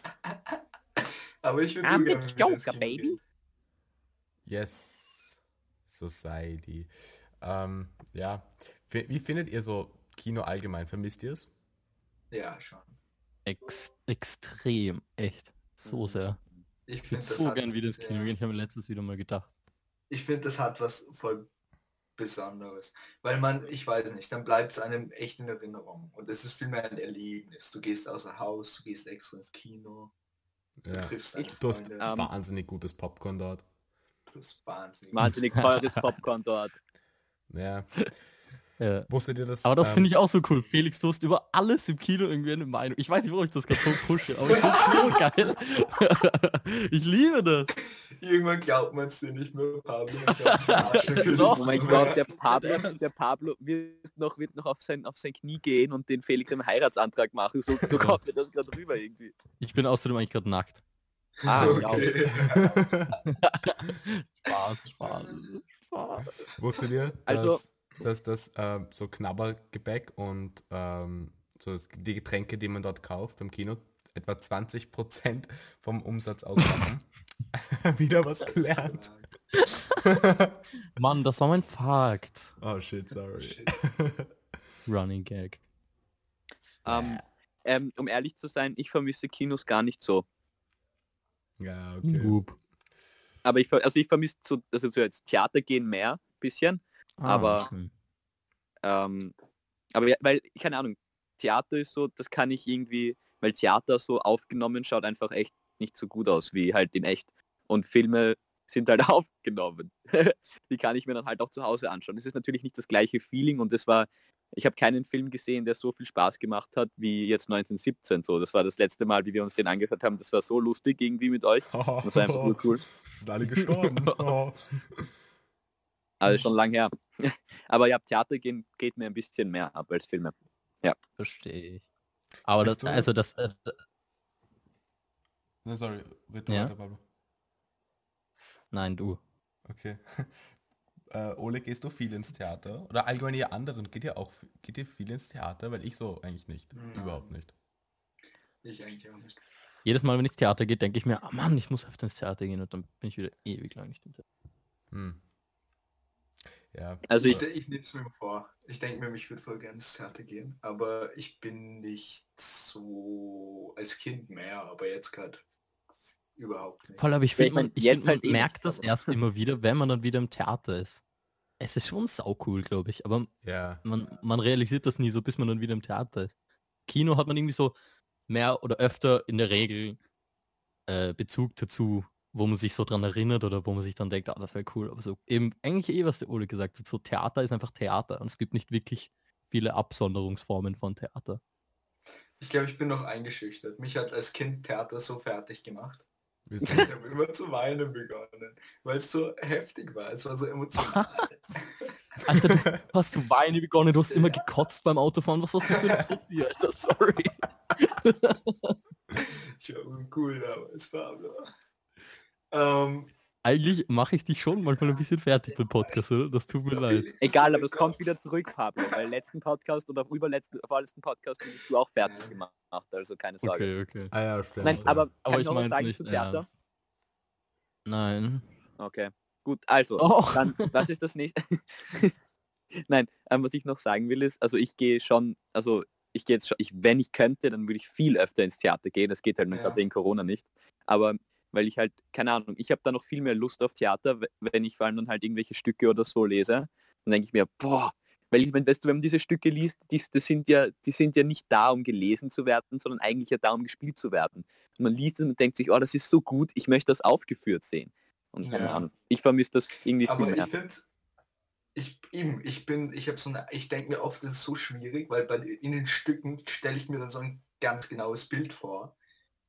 Speaker 4: aber ich würde
Speaker 1: I'm the Joker, baby.
Speaker 4: gehen.
Speaker 3: Yes. Society. Ähm, ja. Wie wie findet ihr so Kino allgemein? Vermisst ihr es?
Speaker 4: Ja, schon.
Speaker 2: Ex extrem, echt. So sehr.
Speaker 4: Ich
Speaker 2: würde so gern wieder ins Kino gehen. Ich habe mir letztes wieder mal gedacht.
Speaker 4: Ich finde, das hat was voll Besonderes. Weil man, ich weiß nicht, dann bleibt es einem echt in Erinnerung. Und es ist vielmehr ein Erlebnis. Du gehst außer Haus, du gehst extra ins Kino, du
Speaker 3: Ja.
Speaker 4: triffst deine
Speaker 3: Du hast
Speaker 1: ähm,
Speaker 3: wahnsinnig gutes Popcorn dort.
Speaker 4: du hast wahnsinnig.
Speaker 1: Wahnsinnig teures Popcorn dort.
Speaker 3: Ja.
Speaker 2: Ja.
Speaker 3: Wusstet ihr das?
Speaker 2: Aber das
Speaker 3: ähm,
Speaker 2: finde ich auch so cool. Felix, du hast über alles im Kino irgendwie eine Meinung. Ich weiß nicht, warum ich das gerade so pushe, aber ich finde so geil. ich liebe das.
Speaker 4: Irgendwann glaubt man es dir nicht mehr, Pablo.
Speaker 2: Doch.
Speaker 1: Oh mein Gott, der Pablo, der Pablo wird noch, wird noch auf, sein, auf sein Knie gehen und den Felix einen Heiratsantrag machen. So, so kommt mir das gerade rüber irgendwie.
Speaker 2: Ich bin außerdem eigentlich gerade nackt.
Speaker 1: Ah,
Speaker 4: okay.
Speaker 2: Spaß, Spaß. Spaß.
Speaker 3: Wusstet ihr, dass,
Speaker 1: Also-
Speaker 3: dass das ähm, so Knabbergebäck und ähm, so die Getränke, die man dort kauft beim Kino, etwa 20% vom Umsatz ausmachen? Wieder was gelernt.
Speaker 2: Mann, das war mein Fakt.
Speaker 3: oh shit, sorry.
Speaker 4: Shit.
Speaker 2: Running Gag.
Speaker 1: Ähm, ähm, um ehrlich zu sein, ich vermisse Kinos gar nicht so.
Speaker 3: Ja, okay.
Speaker 2: Noob.
Speaker 1: Aber ich, also ich vermisse so, also so jetzt Theater gehen mehr, bisschen.
Speaker 2: Ah,
Speaker 1: Aber-
Speaker 2: okay.
Speaker 1: Ähm, aber ja, weil, keine Ahnung, Theater ist so, das kann ich irgendwie, weil Theater so aufgenommen schaut einfach echt nicht so gut aus wie halt in echt. Und Filme sind halt aufgenommen. Die kann ich mir dann halt auch zu Hause anschauen. Es ist natürlich nicht das gleiche Feeling und es war ich habe keinen Film gesehen, der so viel Spaß gemacht hat wie jetzt 1917. So, das war das letzte Mal, wie wir uns den angehört haben. Das war so lustig irgendwie mit euch. Das war einfach nur cool.
Speaker 3: Sind alle gestorben. Oh.
Speaker 1: Also schon lang her. Aber ja, Theater gehen, geht mir ein bisschen mehr ab als Filme.
Speaker 2: Verstehe ich. Aber das, also das, äh,
Speaker 3: Na, sorry, red du
Speaker 2: Ja.
Speaker 3: weiter, Pablo.
Speaker 2: nein, du.
Speaker 3: Okay. Äh, Ole, gehst du viel ins Theater? Oder allgemein ihr anderen, geht ihr auch geht ihr viel ins Theater? Weil ich so eigentlich nicht.
Speaker 4: Nein.
Speaker 3: Überhaupt nicht.
Speaker 4: Ich eigentlich auch nicht.
Speaker 2: Jedes Mal, wenn ich ins Theater gehe, denke ich mir, ah Mann, ich muss öfter ins Theater gehen und dann bin ich wieder ewig lang nicht im Theater.
Speaker 3: Hm. Ja.
Speaker 1: Also
Speaker 4: Ich,
Speaker 1: ich,
Speaker 4: nehme es mir vor. Ich denke mir, ich würde voll gerne ins Theater gehen, aber ich bin nicht so als Kind mehr, aber jetzt gerade überhaupt nicht.
Speaker 2: Voll, aber ich finde, man, ich
Speaker 1: jetzt
Speaker 2: find, man
Speaker 1: halt eh nicht,
Speaker 2: merkt das
Speaker 1: aber-
Speaker 2: erst immer wieder, wenn man dann wieder im Theater ist. Es ist schon sau cool, glaube ich, aber
Speaker 3: Ja.
Speaker 2: man, man realisiert das nie so, bis man dann wieder im Theater ist. Kino hat man irgendwie so mehr oder öfter in der Regel äh, Bezug dazu, wo man sich so dran erinnert oder wo man sich dann denkt, ah, das wäre cool. Aber so eben eigentlich eh, was der Ole gesagt hat, so Theater ist einfach Theater und es gibt nicht wirklich viele Absonderungsformen von Theater.
Speaker 4: Ich glaube, ich bin noch eingeschüchtert. Mich hat als Kind Theater so fertig gemacht. Ich habe immer zu weinen begonnen, weil es so heftig war. Es war so emotional.
Speaker 2: Alter, du hast du Weine begonnen, du hast immer gekotzt beim Autofahren. Was hast du für eine Pussy, Alter? Sorry.
Speaker 4: ich war cool damals, Pablo. Ähm,
Speaker 2: Eigentlich mache ich dich schon manchmal ein bisschen fertig beim Podcast, oder? Das tut mir leid.
Speaker 1: egal, aber es kommt wieder zurück, Pablo. Weil letzten Podcast oder überletzten, vorletzten Podcast bist du auch fertig
Speaker 4: Ja.
Speaker 1: gemacht. Also keine Sorge.
Speaker 2: Okay, okay.
Speaker 3: Ah ja, stimmt.
Speaker 1: Nein,
Speaker 3: ja.
Speaker 1: aber,
Speaker 2: Aber ich
Speaker 1: noch was sagen
Speaker 2: nicht
Speaker 1: zu Theater?
Speaker 2: ernst. Nein.
Speaker 1: Okay, gut, also,
Speaker 2: Oh.
Speaker 1: dann, was ist das nächste? Nein, ähm, was ich noch sagen will ist, also ich gehe schon, also ich gehe jetzt schon, ich, wenn ich könnte, dann würde ich viel öfter ins Theater gehen. Das geht halt
Speaker 4: Ja.
Speaker 1: gerade wegen Corona nicht. Aber weil ich halt, keine Ahnung, ich habe da noch viel mehr Lust auf Theater, wenn ich vor allem dann halt irgendwelche Stücke oder so lese. Dann denke ich mir, boah, weil ich meine, weißt du, wenn man diese Stücke liest, die, das sind ja, die sind ja nicht da, um gelesen zu werden, sondern eigentlich ja da, um gespielt zu werden. Und man liest es und denkt sich, oh, das ist so gut, ich möchte das aufgeführt sehen. Und keine
Speaker 4: Ja.
Speaker 1: Ahnung, ich vermisse das irgendwie
Speaker 4: aber
Speaker 1: viel
Speaker 4: ich
Speaker 1: mehr.
Speaker 4: finde, ich eben, ich bin, ich habe so eine, ich denke mir oft, das ist so schwierig, weil bei, in den Stücken stelle ich mir dann so ein ganz genaues Bild vor.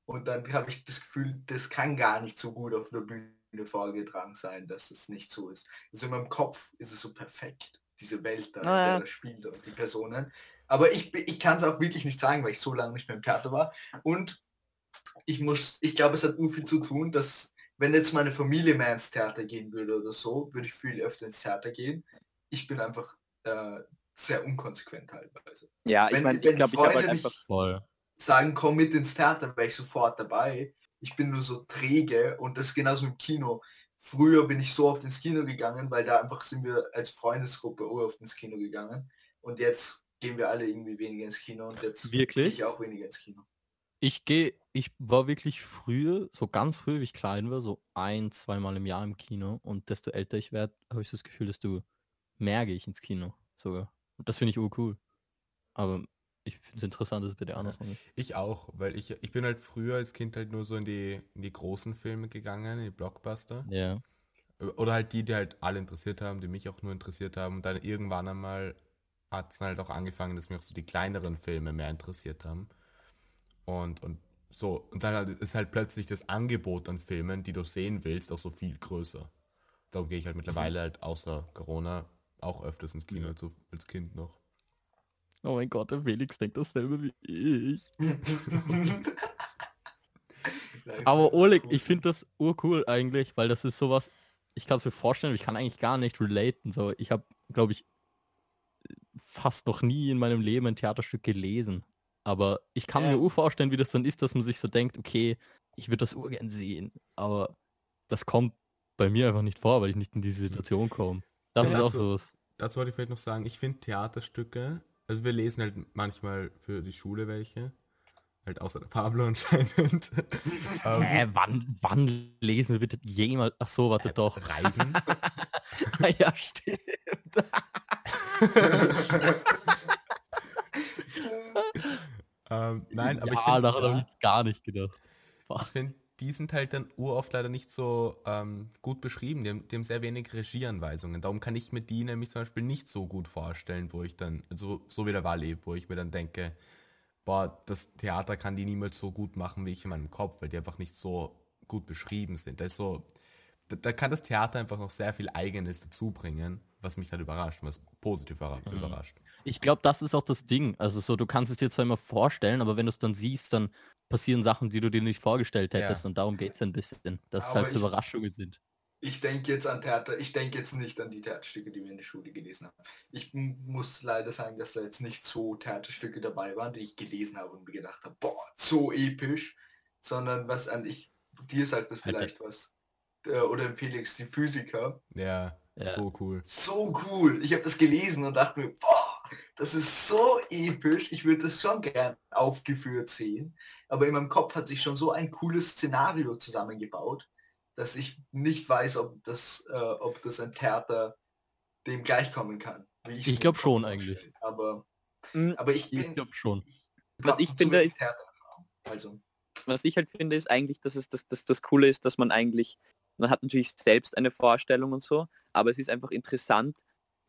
Speaker 4: Und dann habe ich das Gefühl, das kann gar nicht so gut auf der Bühne vorgetragen sein, dass es nicht so ist. Also in meinem Kopf ist es so perfekt, diese Welt da,
Speaker 1: Ah, ja.
Speaker 4: der da spielt und die Personen. Aber ich, ich kann es auch wirklich nicht sagen, weil ich so lange nicht mehr im Theater war. Und ich muss, ich glaube, es hat nur viel zu tun, dass wenn jetzt meine Familie mehr ins Theater gehen würde oder so, würde ich viel öfter ins Theater gehen. Ich bin einfach äh, sehr unkonsequent teilweise.
Speaker 1: Ja, ich
Speaker 4: Wenn-
Speaker 1: meine, ich glaube, ich habe halt
Speaker 4: Freunde
Speaker 1: einfach
Speaker 4: mich-
Speaker 2: Voll.
Speaker 4: Sagen, komm mit ins Theater, wäre ich sofort dabei. Ich bin nur so träge und das ist genauso im Kino. Früher bin ich so oft ins Kino gegangen, weil da einfach sind wir als Freundesgruppe oft ins Kino gegangen. Und jetzt gehen wir alle irgendwie weniger ins Kino und jetzt
Speaker 2: Wirklich?
Speaker 4: gehe ich auch weniger ins Kino.
Speaker 2: Ich gehe, ich war wirklich früher, so ganz früh, wie ich klein war, so ein, zweimal im Jahr im Kino. Und desto älter ich werde, habe ich das Gefühl, desto mehr gehe ich ins Kino sogar. Und das finde ich urcool. Aber ich finde es interessant, dass es bei dir andersrum ist.
Speaker 3: Ich auch, weil ich, ich bin halt früher als Kind halt nur so in die, in die großen Filme gegangen, in die Blockbuster.
Speaker 2: Ja.
Speaker 3: Oder halt die, die halt alle interessiert haben, die mich auch nur interessiert haben. Und dann irgendwann einmal hat es halt auch angefangen, dass mich auch so die kleineren Filme mehr interessiert haben. Und, und so, und dann ist halt plötzlich das Angebot an Filmen, die du sehen willst, auch so viel größer. Darum gehe ich halt mittlerweile halt außer Corona auch öfters ins Kino als, als Kind noch.
Speaker 2: Oh mein Gott, der Felix denkt dasselbe wie ich. Aber Oleg, ich finde das urcool eigentlich, weil das ist sowas, ich kann es mir vorstellen, ich kann eigentlich gar nicht relaten. So, ich habe, glaube ich, fast noch nie in meinem Leben ein Theaterstück gelesen. Aber ich kann
Speaker 1: Ja.
Speaker 2: mir ur vorstellen, wie das dann ist, dass man sich so denkt, okay, ich würde das urgern sehen. Aber das kommt bei mir einfach nicht vor, weil ich nicht in diese Situation komme. Das
Speaker 3: Ja,
Speaker 2: ist auch
Speaker 3: so-
Speaker 2: sowas.
Speaker 3: Dazu wollte ich vielleicht noch sagen, ich finde Theaterstücke, also wir lesen halt manchmal für die Schule welche, halt außer der Pablo anscheinend. ähm,
Speaker 2: Hä, wann, wann lesen wir bitte jemals? Ach so, warte doch.
Speaker 3: Reiben.
Speaker 2: ja, stimmt.
Speaker 3: ähm, nein, aber ich
Speaker 2: ja,
Speaker 3: finde
Speaker 2: daran habe ich gar nicht gedacht.
Speaker 3: ich find, die sind halt dann uroft leider nicht so ähm, gut beschrieben. Die haben, die haben sehr wenig Regieanweisungen. Darum kann ich mir die nämlich zum Beispiel nicht so gut vorstellen, wo ich dann, so, so wie der Wally, wo ich mir dann denke, boah, das Theater kann die niemals so gut machen wie ich in meinem Kopf, weil die einfach nicht so gut beschrieben sind. Da ist so, da, da kann das Theater einfach noch sehr viel Eigenes dazu bringen, was mich dann überrascht, was positiv
Speaker 2: Mhm.
Speaker 3: überrascht.
Speaker 2: Ich glaube, das ist auch das Ding. Also so, du kannst es dir zwar immer vorstellen, aber wenn du es dann siehst, dann passieren Sachen, die du dir nicht vorgestellt
Speaker 3: Ja.
Speaker 2: hättest. Und darum geht es ein bisschen, dass es
Speaker 4: Aber
Speaker 2: halt so
Speaker 4: ich-
Speaker 2: Überraschungen sind.
Speaker 4: Ich denke jetzt an Theater, ich denke jetzt nicht an die Theaterstücke, die wir in der Schule gelesen haben. Ich muss leider sagen, dass da jetzt nicht so Theaterstücke dabei waren, die ich gelesen habe und mir gedacht habe, boah, so episch, sondern was an ich, dir sagt das
Speaker 2: Alter.
Speaker 4: vielleicht was. Äh, Oder im Felix, die Physiker.
Speaker 3: Ja,
Speaker 2: Ja.
Speaker 3: so cool.
Speaker 4: So cool. Ich habe das gelesen und dachte mir, boah, das ist so episch. Ich würde das schon gern aufgeführt sehen. Aber in meinem Kopf hat sich schon so ein cooles Szenario zusammengebaut, dass ich nicht weiß, ob das, äh, ob das ein Theater dem gleichkommen kann.
Speaker 2: Ich
Speaker 4: mir
Speaker 2: glaub
Speaker 4: im Kopf
Speaker 2: schon
Speaker 4: vorstelle.
Speaker 2: eigentlich.
Speaker 4: Aber,
Speaker 1: Mm,
Speaker 4: aber ich
Speaker 2: Ich
Speaker 4: bin...
Speaker 2: glaube schon.
Speaker 1: Was ich finde, ist-.
Speaker 4: Also,
Speaker 1: was ich halt finde, ist eigentlich, dass es das, das, das Coole ist, dass man eigentlich, man hat natürlich selbst eine Vorstellung und so, aber es ist einfach interessant,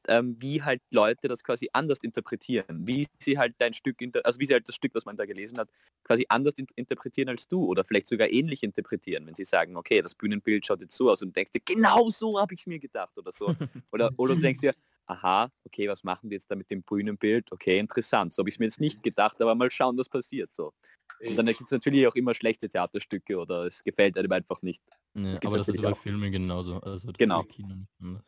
Speaker 1: ähm, wie halt Leute das quasi anders interpretieren, wie sie halt dein Stück, also wie sie halt das Stück, was man da gelesen hat, quasi anders in interpretieren als du oder vielleicht sogar ähnlich interpretieren, wenn sie sagen, okay, das Bühnenbild schaut jetzt so aus und denkst dir, genau so habe ich es mir gedacht oder so. Oder, oder du denkst dir, aha, okay, was machen die jetzt da mit dem Bühnenbild? Okay, interessant, so habe ich es mir jetzt nicht gedacht, aber mal schauen, was passiert so. Und dann gibt es natürlich auch immer schlechte Theaterstücke oder es gefällt einem einfach nicht.
Speaker 2: Ja,
Speaker 1: gibt
Speaker 2: aber das ist bei
Speaker 1: auch.
Speaker 2: Filmen genauso. Also das
Speaker 1: Genau.
Speaker 2: ist bei Kino nicht anders.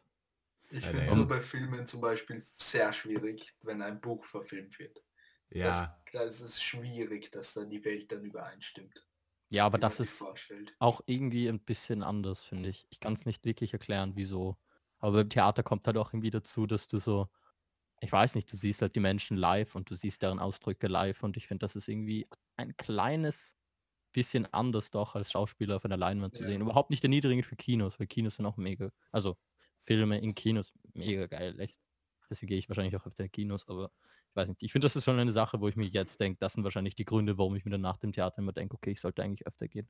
Speaker 4: ich finde es nur bei Filmen zum Beispiel sehr schwierig, wenn ein Buch verfilmt wird.
Speaker 3: Ja,
Speaker 4: Das, das ist schwierig, dass dann die Welt dann übereinstimmt.
Speaker 2: Ja, aber das ist
Speaker 4: vorstellt.
Speaker 2: auch irgendwie ein bisschen anders, finde ich. Ich kann es nicht wirklich erklären, wieso. Aber beim Theater kommt halt auch irgendwie dazu, dass du so, ich weiß nicht, du siehst halt die Menschen live und du siehst deren Ausdrücke live und ich finde, das ist irgendwie ein kleines bisschen anders doch als Schauspieler auf einer Leinwand zu
Speaker 4: Ja.
Speaker 2: sehen. Überhaupt nicht erniedrigend für Kinos, weil Kinos sind auch mega, also Filme in Kinos mega geil, echt. Deswegen gehe ich wahrscheinlich auch auf die Kinos, aber ich weiß nicht. Ich finde, das ist schon eine Sache, wo ich mir jetzt denke, das sind wahrscheinlich die Gründe, warum ich mir dann nach dem Theater immer denke, okay, ich sollte eigentlich öfter gehen.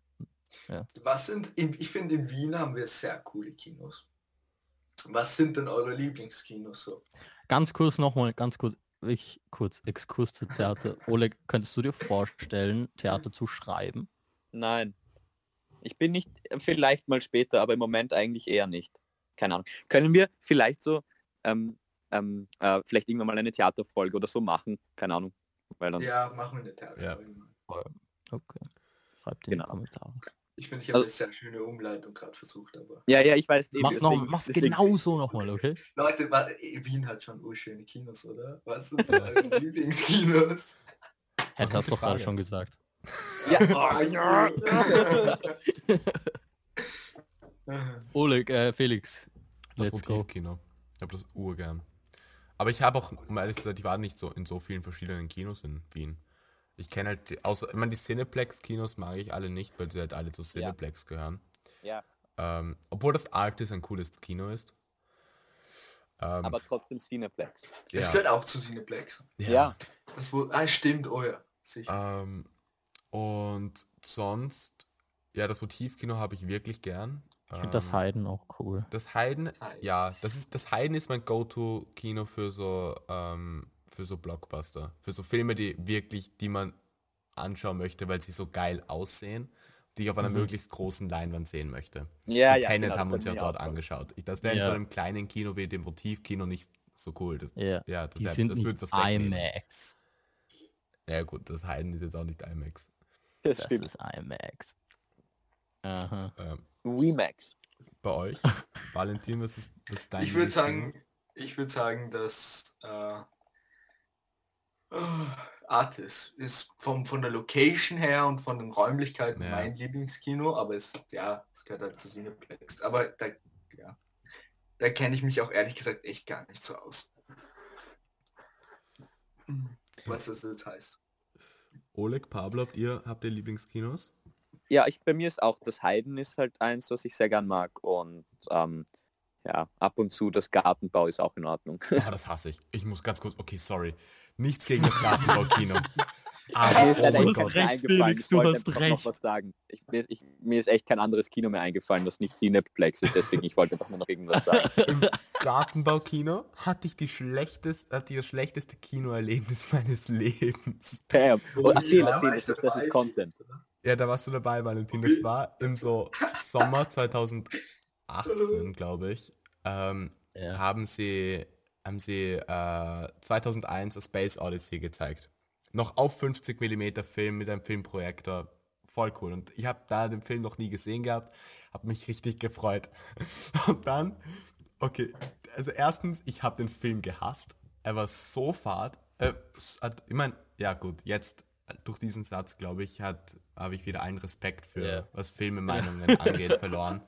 Speaker 4: Was sind, in, ich finde in Wien haben wir sehr coole Kinos. Was sind denn eure Lieblingskinos so?
Speaker 2: Ganz kurz nochmal, ganz kurz, ich kurz, Exkurs zu Theater. Oleg, könntest du dir vorstellen, Theater zu schreiben?
Speaker 1: Nein. Ich bin nicht, vielleicht mal später, aber im Moment eigentlich eher nicht. Keine Ahnung. Können wir vielleicht so, ähm, ähm, äh, vielleicht irgendwann mal eine Theaterfolge oder so machen? Keine Ahnung. Weil dann,
Speaker 4: Ja, machen wir eine Theater.
Speaker 3: Ja.
Speaker 2: Okay. Schreibt in
Speaker 1: Genau.
Speaker 2: die Kommentare.
Speaker 4: Ich finde, ich habe
Speaker 1: Also-
Speaker 4: eine sehr schöne Umleitung gerade versucht, aber
Speaker 1: ja, ja, ich weiß. eben,
Speaker 2: Mach's, noch, mach's
Speaker 1: deswegen-
Speaker 2: genau so nochmal, okay?
Speaker 4: Leute, wa- Wien hat schon urschöne Kinos, oder? Was sind so eure Lieblingskinos?
Speaker 2: Hätte das doch gerade schon gesagt.
Speaker 1: Ja.
Speaker 4: Oh, ja.
Speaker 2: Oleg, äh, Felix,
Speaker 3: das. Motivkino. Ich habe das urgern. Aber ich habe auch, um ehrlich zu sein, ich war nicht so in so vielen verschiedenen Kinos in Wien. Ich kenne halt, die, außer, ich meine, die Cineplex-Kinos mag ich alle nicht, weil sie halt alle zu Cineplex gehören.
Speaker 1: ja,
Speaker 3: Ähm, obwohl das Arctis ein cooles Kino ist. Ähm,
Speaker 1: aber trotzdem Cineplex.
Speaker 4: Es
Speaker 3: ja,
Speaker 4: gehört auch zu Cineplex.
Speaker 1: Ja.
Speaker 4: Das wo, ah, stimmt, oh ja. Sicher.
Speaker 3: Ähm, und sonst, ja, das Motivkino habe ich wirklich gern.
Speaker 2: Ich finde das
Speaker 3: Ähm,
Speaker 2: Heiden auch cool.
Speaker 3: Das
Speaker 4: Heiden,
Speaker 3: ja, das ist das Heiden ist mein Go-To-Kino für so ähm, für so Blockbuster, für so Filme, die wirklich, die man anschauen möchte, weil sie so geil aussehen, die ich auf einer
Speaker 2: Mhm.
Speaker 3: möglichst großen Leinwand sehen möchte.
Speaker 1: Ja,
Speaker 3: Und
Speaker 1: ja.
Speaker 3: Tenet
Speaker 1: genau,
Speaker 3: haben wir
Speaker 1: das
Speaker 3: uns ja dort
Speaker 1: so.
Speaker 3: angeschaut. Ich, das wäre in
Speaker 2: Ja.
Speaker 3: so einem kleinen Kino wie dem Motivkino nicht so cool. Das,
Speaker 2: Ja.
Speaker 3: ja, das,
Speaker 2: Die
Speaker 3: wär-
Speaker 2: sind
Speaker 3: das
Speaker 2: nicht. IMAX.
Speaker 3: Ja gut, das Heiden ist jetzt auch nicht IMAX.
Speaker 1: Das
Speaker 2: Das ist IMAX. Aha.
Speaker 3: Ähm,
Speaker 1: Remax.
Speaker 3: bei euch, Valentin, was ist, was ist dein
Speaker 4: Ich würde sagen, ich würde sagen, dass äh, äh, Artis ist vom, von der Location her und von den Räumlichkeiten
Speaker 3: Ja.
Speaker 4: mein Lieblingskino, aber es, ja, es gehört halt zu Cineplex. Aber da, ja, da kenne ich mich auch ehrlich gesagt echt gar nicht so aus. Was das jetzt heißt.
Speaker 3: Oleg, Pablo, habt ihr, habt ihr Lieblingskinos?
Speaker 1: Ja, ich, bei mir ist auch das Heiden ist halt eins, was ich sehr gern mag und ähm, ja, ab und zu das Gartenbau ist auch in Ordnung.
Speaker 3: Oh, das hasse ich. Ich muss ganz kurz, okay, sorry. Nichts gegen das Gartenbaukino. Ah, oh mein Gott.
Speaker 2: Recht. Felix,
Speaker 1: Ich
Speaker 2: du
Speaker 1: wollte
Speaker 2: hast recht.
Speaker 1: noch was sagen. Ich, mir, ist, ich, mir ist echt kein anderes Kino mehr eingefallen, das nicht Cineplex ist, deswegen ich wollte einfach nur noch irgendwas sagen.
Speaker 3: Im Gartenbaukino hatte ich die schlechteste, hatte ich das schlechteste Kinoerlebnis meines Lebens.
Speaker 1: Bam.
Speaker 4: Wo
Speaker 1: Oh, erzähl, erzähl, das, ist- das ist Content.
Speaker 3: Ja, da warst du dabei, Valentin. Das war im so Sommer 2018, glaube ich. Ähm,
Speaker 2: Ja.
Speaker 3: haben sie, haben sie äh, 2001 A Space Odyssey gezeigt. Noch auf 50 mm Film mit einem Filmprojektor. Voll cool. Und ich habe da den Film noch nie gesehen gehabt. Habe mich richtig gefreut. Und dann, okay, also erstens, ich habe den Film gehasst. Er war so fad. Äh, hat- ich meine, ja gut, jetzt durch diesen Satz, glaube ich, hat habe ich wieder einen Respekt für,
Speaker 2: Ja.
Speaker 3: was Filmemeinungen angeht, verloren.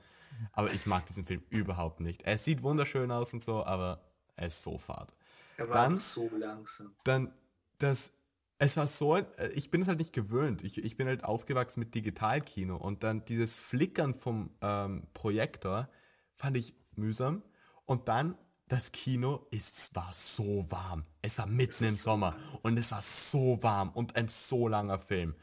Speaker 3: Aber ich mag diesen Film überhaupt nicht. Er sieht wunderschön aus und so, aber er ist so fad.
Speaker 4: Er war
Speaker 3: Dann-
Speaker 4: so langsam.
Speaker 3: Dann das, es war so, äh, ich bin es halt nicht gewöhnt. Ich, ich bin halt aufgewachsen mit Digitalkino und dann dieses Flickern vom ähm, Projektor fand ich mühsam. Und dann das Kino ist war so warm. Es war mitten im Sommer und es war so warm und ein so langer Film.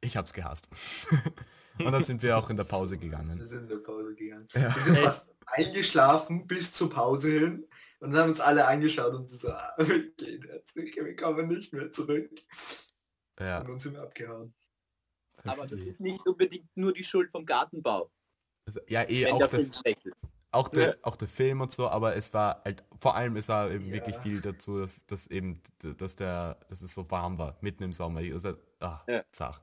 Speaker 3: Ich hab's gehasst. und dann sind wir auch in der Pause
Speaker 4: Wir
Speaker 3: gegangen.
Speaker 4: sind in der Pause gegangen.
Speaker 3: Ja.
Speaker 4: Wir sind fast eingeschlafen bis zur Pause hin und dann haben uns alle angeschaut und so, ah, wir gehen jetzt, wir, wir kommen nicht mehr zurück.
Speaker 3: Ja,
Speaker 4: Und dann sind wir abgehauen.
Speaker 1: Aber das ist nicht unbedingt nur die Schuld vom Gartenbau.
Speaker 3: Also, ja, eh auch
Speaker 1: der
Speaker 3: der, auch der,
Speaker 1: Ja.
Speaker 3: auch der Film und so, aber es war halt, vor allem es war eben
Speaker 4: Ja.
Speaker 3: wirklich viel dazu, dass, dass eben, dass der, dass es so warm war, mitten im Sommer. Also, ah,
Speaker 1: Ja.
Speaker 3: zach.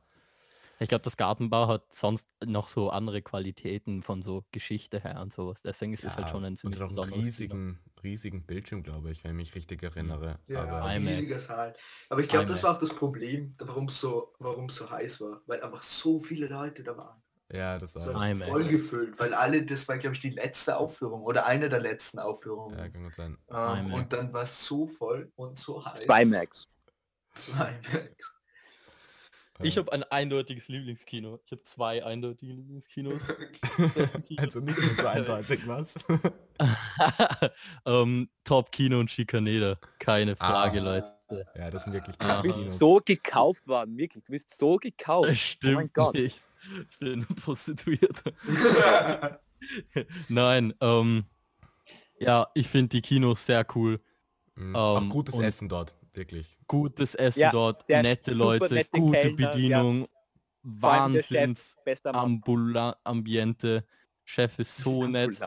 Speaker 2: Ich glaube, das Gartenbau hat sonst noch so andere Qualitäten von so Geschichte her und sowas. Deswegen ist es halt schon ein
Speaker 3: und
Speaker 2: ziemlich
Speaker 3: riesigen, riesigen Bildschirm, glaube ich, wenn ich mich richtig erinnere.
Speaker 4: Ja,
Speaker 3: aber
Speaker 4: ein riesiger Saal. Aber ich glaube, das war auch das Problem, warum es so, warum es so heiß war. Weil einfach so viele Leute da waren.
Speaker 3: ja, das war,
Speaker 4: voll gefüllt, weil alle, das war glaube ich die letzte Aufführung oder eine der letzten Aufführungen.
Speaker 3: ja, kann gut sein.
Speaker 4: ähm, und dann war es so voll und so heiß.
Speaker 1: Zwei Max.
Speaker 4: Zwei IMAX.
Speaker 2: Ich habe ein eindeutiges Lieblingskino. Ich habe zwei eindeutige Lieblingskinos. Kino.
Speaker 3: Also nicht nur so eindeutig, was?
Speaker 2: ähm, Top Kino und Schikaneder. Keine Frage,
Speaker 3: Ah.
Speaker 2: Leute.
Speaker 3: ja, das sind wirklich
Speaker 2: Ah.
Speaker 1: So gekauft worden, wirklich. Du bist so gekauft.
Speaker 2: Das
Speaker 1: Oh mein
Speaker 2: stimmt
Speaker 1: Gott.
Speaker 2: nicht. Ich bin ein Prostituierter. Nein, ähm, ja, ich finde die Kinos sehr cool.
Speaker 3: Mhm. auch
Speaker 2: ähm,
Speaker 3: gutes
Speaker 2: und-
Speaker 3: Essen dort, wirklich.
Speaker 2: Gutes Essen
Speaker 1: Ja,
Speaker 2: dort,
Speaker 1: sehr
Speaker 2: nette Leute,
Speaker 1: nette
Speaker 2: gute
Speaker 1: Kellner, ja.
Speaker 2: Bedienung,
Speaker 1: Chef,
Speaker 2: Wahnsinns
Speaker 1: bester Mann.
Speaker 2: Ambula Ambiente. Chef ist so nett.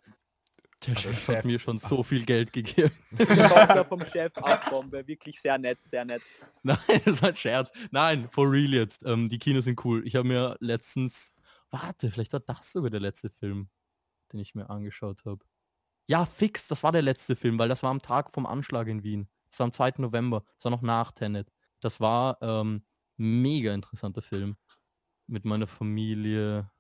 Speaker 2: Der Chef
Speaker 3: Chef-
Speaker 2: hat mir schon so viel Geld gegeben.
Speaker 1: Vom Chef auch Bombe, wirklich sehr nett, sehr nett.
Speaker 2: Nein, das war ein Scherz. Nein, for real jetzt. Ähm, die Kinos sind cool. Ich habe mir letztens, warte, vielleicht war das sogar der letzte Film, den ich mir angeschaut habe. Ja, fix, das war der letzte Film, weil das war am Tag vom Anschlag in Wien. Das war am 2. November. Das war noch nach Tenet. Das war ähm, mega interessanter Film. Mit meiner Familie.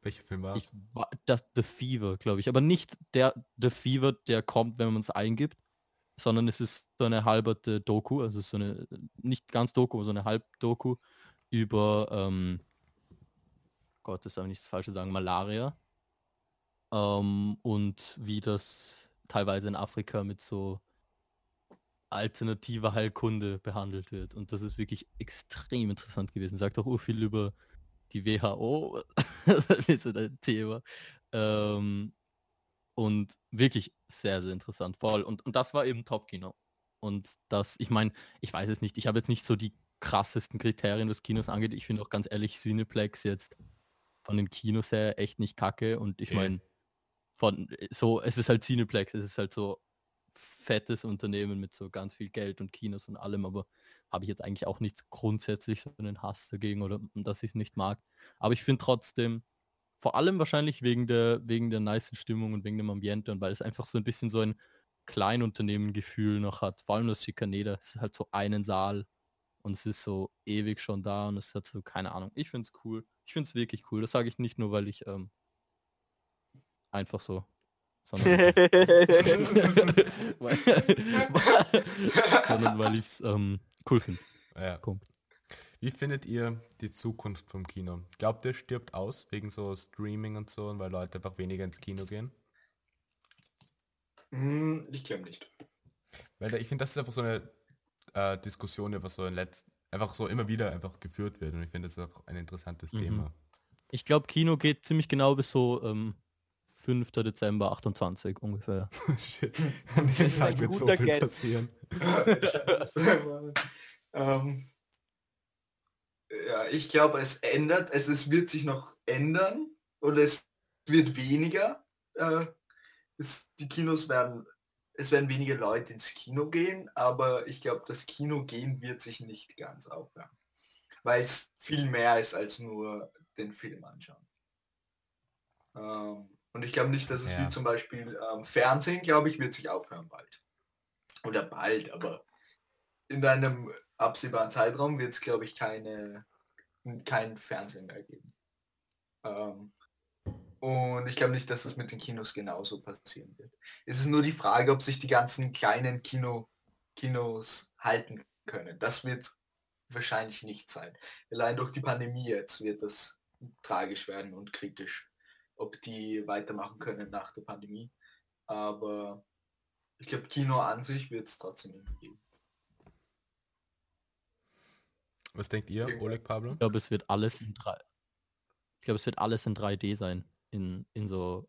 Speaker 3: Welcher Film war
Speaker 2: war das The Fever, glaube ich. Aber nicht der The Fever, der kommt, wenn man es eingibt, sondern es ist so eine halberte Doku, also so eine, nicht ganz Doku, so eine Halbdoku über, ähm, Gott, das darf ich nicht das Falsche sagen, Malaria. Ähm, und wie das teilweise in Afrika mit so alternativer Heilkunde behandelt wird. Und das ist wirklich extrem interessant gewesen. Sagt auch viel über die WHO, das ist so ein Thema. Ähm, und wirklich sehr, sehr interessant. Voll. Und, und das war eben Top-Kino. Und das, ich meine, ich weiß es nicht, ich habe jetzt nicht so die krassesten Kriterien, was Kinos angeht. Ich finde auch ganz ehrlich Cineplex jetzt von den Kinos her echt nicht kacke. Und ich meine, von so, es ist halt Cineplex, es ist halt so fettes Unternehmen mit so ganz viel Geld und Kinos und allem, aber habe ich jetzt eigentlich auch nicht grundsätzlich so einen Hass dagegen oder dass ich es nicht mag. Aber ich finde trotzdem, vor allem wahrscheinlich wegen der, wegen der nice Stimmung und wegen dem Ambiente und weil es einfach so ein bisschen so ein Kleinunternehmengefühl noch hat. Vor allem das Schikaneder, es ist halt so einen Saal und es ist so ewig schon da und es hat so, keine Ahnung, ich finde es cool. Ich finde es wirklich cool. Das sage ich nicht nur, weil ich ähm, einfach so, sondern, weil, sondern weil ich es ähm, cool finde.
Speaker 3: Ja.
Speaker 2: Punkt.
Speaker 3: Wie findet ihr die Zukunft vom Kino? Glaubt ihr, stirbt aus wegen so Streaming und so und weil Leute einfach weniger ins Kino gehen?
Speaker 4: Hm, ich glaube nicht.
Speaker 3: Weil ich finde, das ist einfach so eine äh, Diskussion, die einfach so in letz einfach so immer wieder einfach geführt wird. Und ich finde das auch ein interessantes
Speaker 2: Mhm.
Speaker 3: Thema.
Speaker 2: Ich glaube, Kino geht ziemlich genau bis so ähm, 5. Dezember 28 ungefähr.
Speaker 3: Shit. An
Speaker 1: ein
Speaker 3: Tag wird so viel
Speaker 1: Guess.
Speaker 3: passieren.
Speaker 4: ähm, ja, ich glaube, es ändert, es, es wird sich noch ändern oder es wird weniger. Äh, es, die Kinos werden, es werden weniger Leute ins Kino gehen, aber ich glaube, das Kino gehen wird sich nicht ganz aufhören, weil es viel mehr ist als nur den Film anschauen. Ähm, und ich glaube nicht, dass es
Speaker 3: Ja.
Speaker 4: wie zum Beispiel ähm, Fernsehen, glaube ich, wird sich aufhören bald. Oder bald, aber in einem absehbaren Zeitraum wird es, glaube ich, keine, kein Fernsehen mehr geben. Ähm, und ich glaube nicht, dass es mit den Kinos genauso passieren wird. Es ist nur die Frage, ob sich die ganzen kleinen Kino, Kinos halten können. Das wird wahrscheinlich nicht sein. Allein durch die Pandemie jetzt wird das tragisch werden und kritisch, ob die weitermachen können nach der Pandemie. Aber ich glaube, Kino an sich wird es trotzdem geben.
Speaker 3: Was denkt ihr. Oleg Pablo?
Speaker 2: Ich glaube, es wird alles in 3. Ich glaube, es wird alles in 3D sein in, in so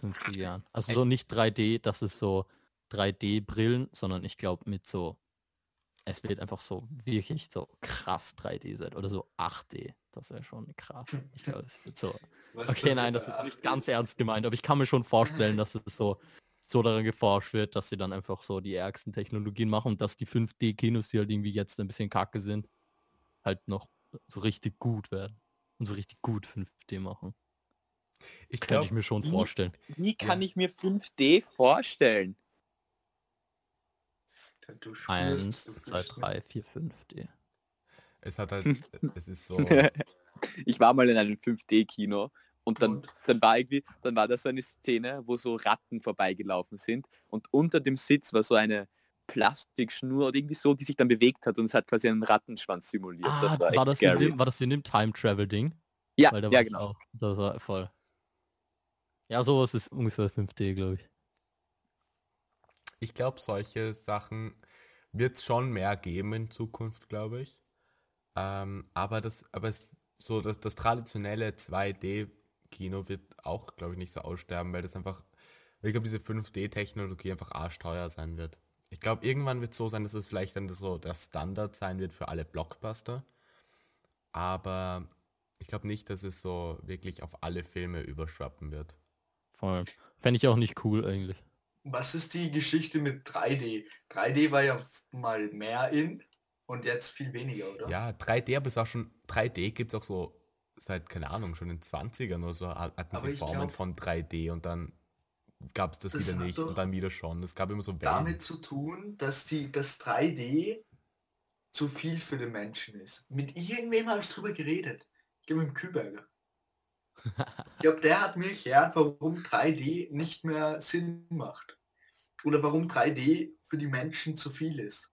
Speaker 2: 50 Jahren. Also so nicht 3D, dass es so 3D-Brillen, sondern ich glaube mit so, es wird einfach so wirklich so krass 3D sein oder so 8D. Das wäre schon krass. Ich glaube, es wird so.
Speaker 4: Was
Speaker 2: Okay, nein, das ist nicht
Speaker 4: 8D?
Speaker 2: ganz ernst gemeint, aber ich kann mir schon vorstellen, dass es so, so daran geforscht wird, dass sie dann einfach so die ärgsten Technologien machen und dass die 5D-Kinos, die halt irgendwie jetzt ein bisschen kacke sind, halt noch so richtig gut werden. Und so richtig gut 5D machen.
Speaker 3: Ich glaube,
Speaker 2: ich mir schon
Speaker 1: wie-
Speaker 2: vorstellen.
Speaker 1: Wie kann
Speaker 3: Ja.
Speaker 1: ich mir 5D vorstellen?
Speaker 4: Du spürst,
Speaker 2: Eins,
Speaker 4: du
Speaker 2: zwei, drei, vier, 5D.
Speaker 3: es hat halt, es ist so,
Speaker 1: ich war mal in einem 5D-Kino und dann,
Speaker 4: Und?
Speaker 1: dann war irgendwie, dann war da so eine Szene, wo so Ratten vorbeigelaufen sind und unter dem Sitz war so eine Plastikschnur oder irgendwie so, die sich dann bewegt hat und es hat quasi einen Rattenschwanz simuliert.
Speaker 2: Ah,
Speaker 1: das war,
Speaker 2: war, das dem, war das in dem Time-Travel-Ding?
Speaker 1: Ja,
Speaker 2: Weil da
Speaker 1: ja
Speaker 2: war ich
Speaker 1: genau.
Speaker 2: auch. Das war voll. Ja, sowas ist ungefähr 5D, glaube ich.
Speaker 3: Ich glaube, solche Sachen wird es schon mehr geben in Zukunft, glaube ich. Ähm, aber das, aber es, so das, das traditionelle 2D-Kino wird auch, glaube ich, nicht so aussterben, weil das einfach, ich glaube, diese 5D-Technologie einfach arschteuer sein wird. Ich glaube, irgendwann wird es so sein, dass es vielleicht dann so der Standard sein wird für alle Blockbuster. Aber ich glaube nicht, dass es so wirklich auf alle Filme überschwappen wird.
Speaker 2: Voll. Fände ich auch nicht cool eigentlich.
Speaker 4: Was ist die Geschichte mit 3D? 3D war ja mal mehr in und jetzt viel weniger, oder?
Speaker 3: Ja, 3D, aber es auch schon, 3D gibt es auch so seit, keine Ahnung, schon in den 20ern oder so hat- hatten
Speaker 4: Aber
Speaker 3: sie Formen
Speaker 4: glaub-
Speaker 3: von 3D und dann gab es das,
Speaker 4: Das
Speaker 3: wieder nicht und dann wieder schon. Es gab immer so Wellen.
Speaker 4: Damit zu tun, dass die, das 3D zu viel für den Menschen ist. Mit irgendwem habe ich drüber geredet. Ich glaube mit dem Kühlberger. Ich glaube, der hat mir erklärt, warum 3D nicht mehr Sinn macht. Oder warum 3D für die Menschen zu viel ist.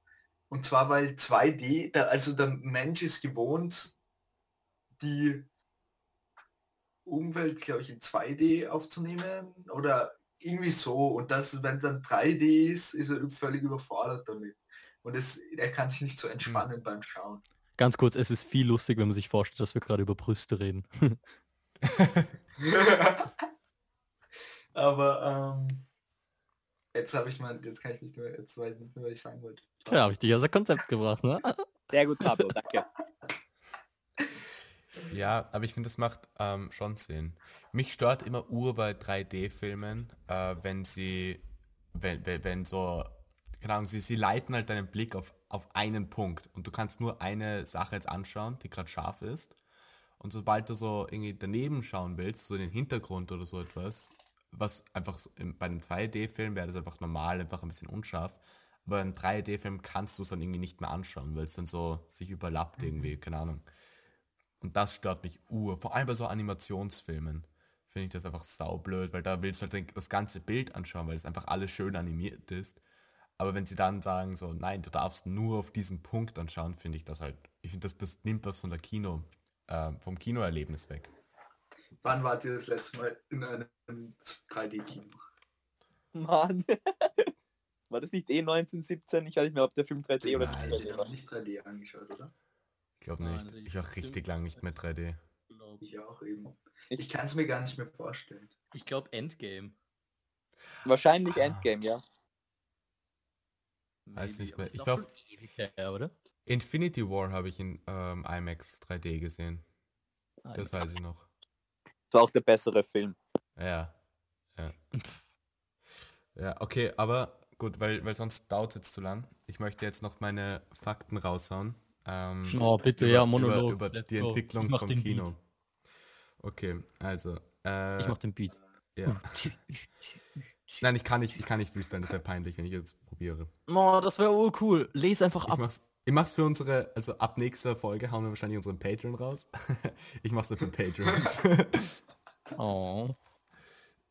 Speaker 4: Und zwar, weil 2D, da, also der Mensch ist gewohnt, die Umwelt, glaube ich, in 2D aufzunehmen oder irgendwie so. Und das, wenn dann 3D ist, ist er völlig überfordert damit. Und es, er kann sich nicht so entspannen beim Schauen.
Speaker 2: Ganz kurz, es ist viel lustig, wenn man sich vorstellt, dass wir gerade über Brüste reden.
Speaker 4: Aber ähm, jetzt habe ich mal, jetzt kann ich nicht mehr, jetzt weiß ich nicht mehr, was ich sagen wollte.
Speaker 2: Tja, habe ich dich aus der Konzept gebracht, ne?
Speaker 1: Sehr gut, Pablo, danke.
Speaker 3: Ja, aber ich finde, das macht ähm, schon Sinn. Mich stört immer Uhr bei 3D-Filmen, äh, wenn sie, wenn, wenn, wenn so, keine Ahnung, sie, sie leiten halt deinen Blick auf, auf einen Punkt und du kannst nur eine Sache jetzt anschauen, die gerade scharf ist. Und sobald du so irgendwie daneben schauen willst, so den Hintergrund oder so etwas, was einfach bei einem 2D-Film wäre das einfach normal, einfach ein bisschen unscharf. Aber im 3D-Film kannst du es dann irgendwie nicht mehr anschauen, weil es dann so sich überlappt irgendwie, keine Ahnung. Und das stört mich ur. Vor allem bei so Animationsfilmen finde ich das einfach saublöd, weil da willst du halt das ganze Bild anschauen, weil es einfach alles schön animiert ist. Aber wenn sie dann sagen so, nein, du darfst nur auf diesen Punkt anschauen, finde ich das halt, ich finde, das, das nimmt was von der Kino, äh, vom Kinoerlebnis weg.
Speaker 4: Wann wart ihr das letzte Mal in einem 3D-Kino?
Speaker 1: Mann. War das nicht eh 1917? Ich weiß nicht mehr, ob der Film 3D oder
Speaker 3: Nein.
Speaker 1: nicht
Speaker 4: Ich
Speaker 1: 3D
Speaker 4: habe
Speaker 1: war.
Speaker 4: nicht 3D angeschaut, oder?
Speaker 3: Ich glaube nicht.
Speaker 2: ich
Speaker 3: Ich auch richtig lang nicht mehr 3D.
Speaker 2: glaub.
Speaker 4: Ich auch eben.
Speaker 1: Ich-
Speaker 4: Ich kann es mir gar nicht mehr vorstellen.
Speaker 2: Ich glaube Endgame.
Speaker 1: Wahrscheinlich
Speaker 3: Ah.
Speaker 1: Endgame, ja.
Speaker 3: Weiß nicht mehr. Ich
Speaker 2: oder?
Speaker 3: Infinity War habe ich in ähm, IMAX 3D gesehen. Das weiß ich noch.
Speaker 1: Das war auch der bessere Film.
Speaker 3: Ja. Ja. Ja, okay, aber gut, weil, weil sonst dauert es jetzt zu lang. Ich möchte jetzt noch meine Fakten raushauen. Ähm,
Speaker 2: Oh, bitte, ja, Monolog.
Speaker 3: Über, über die. Entwicklung vom
Speaker 2: den
Speaker 3: Kino. Okay, also. Äh,
Speaker 2: Ich mach den Beat.
Speaker 3: ja. Nein, ich kann nicht, ich kann nicht freestylen, das wäre peinlich, wenn ich jetzt probiere.
Speaker 2: Oh, das wäre urcool. Les einfach
Speaker 3: Ich
Speaker 2: ab.
Speaker 3: mach's, ich mach's für unsere, also ab nächster Folge hauen wir wahrscheinlich unseren Patreon raus. ich mach's dann für Patreons.
Speaker 2: Oh.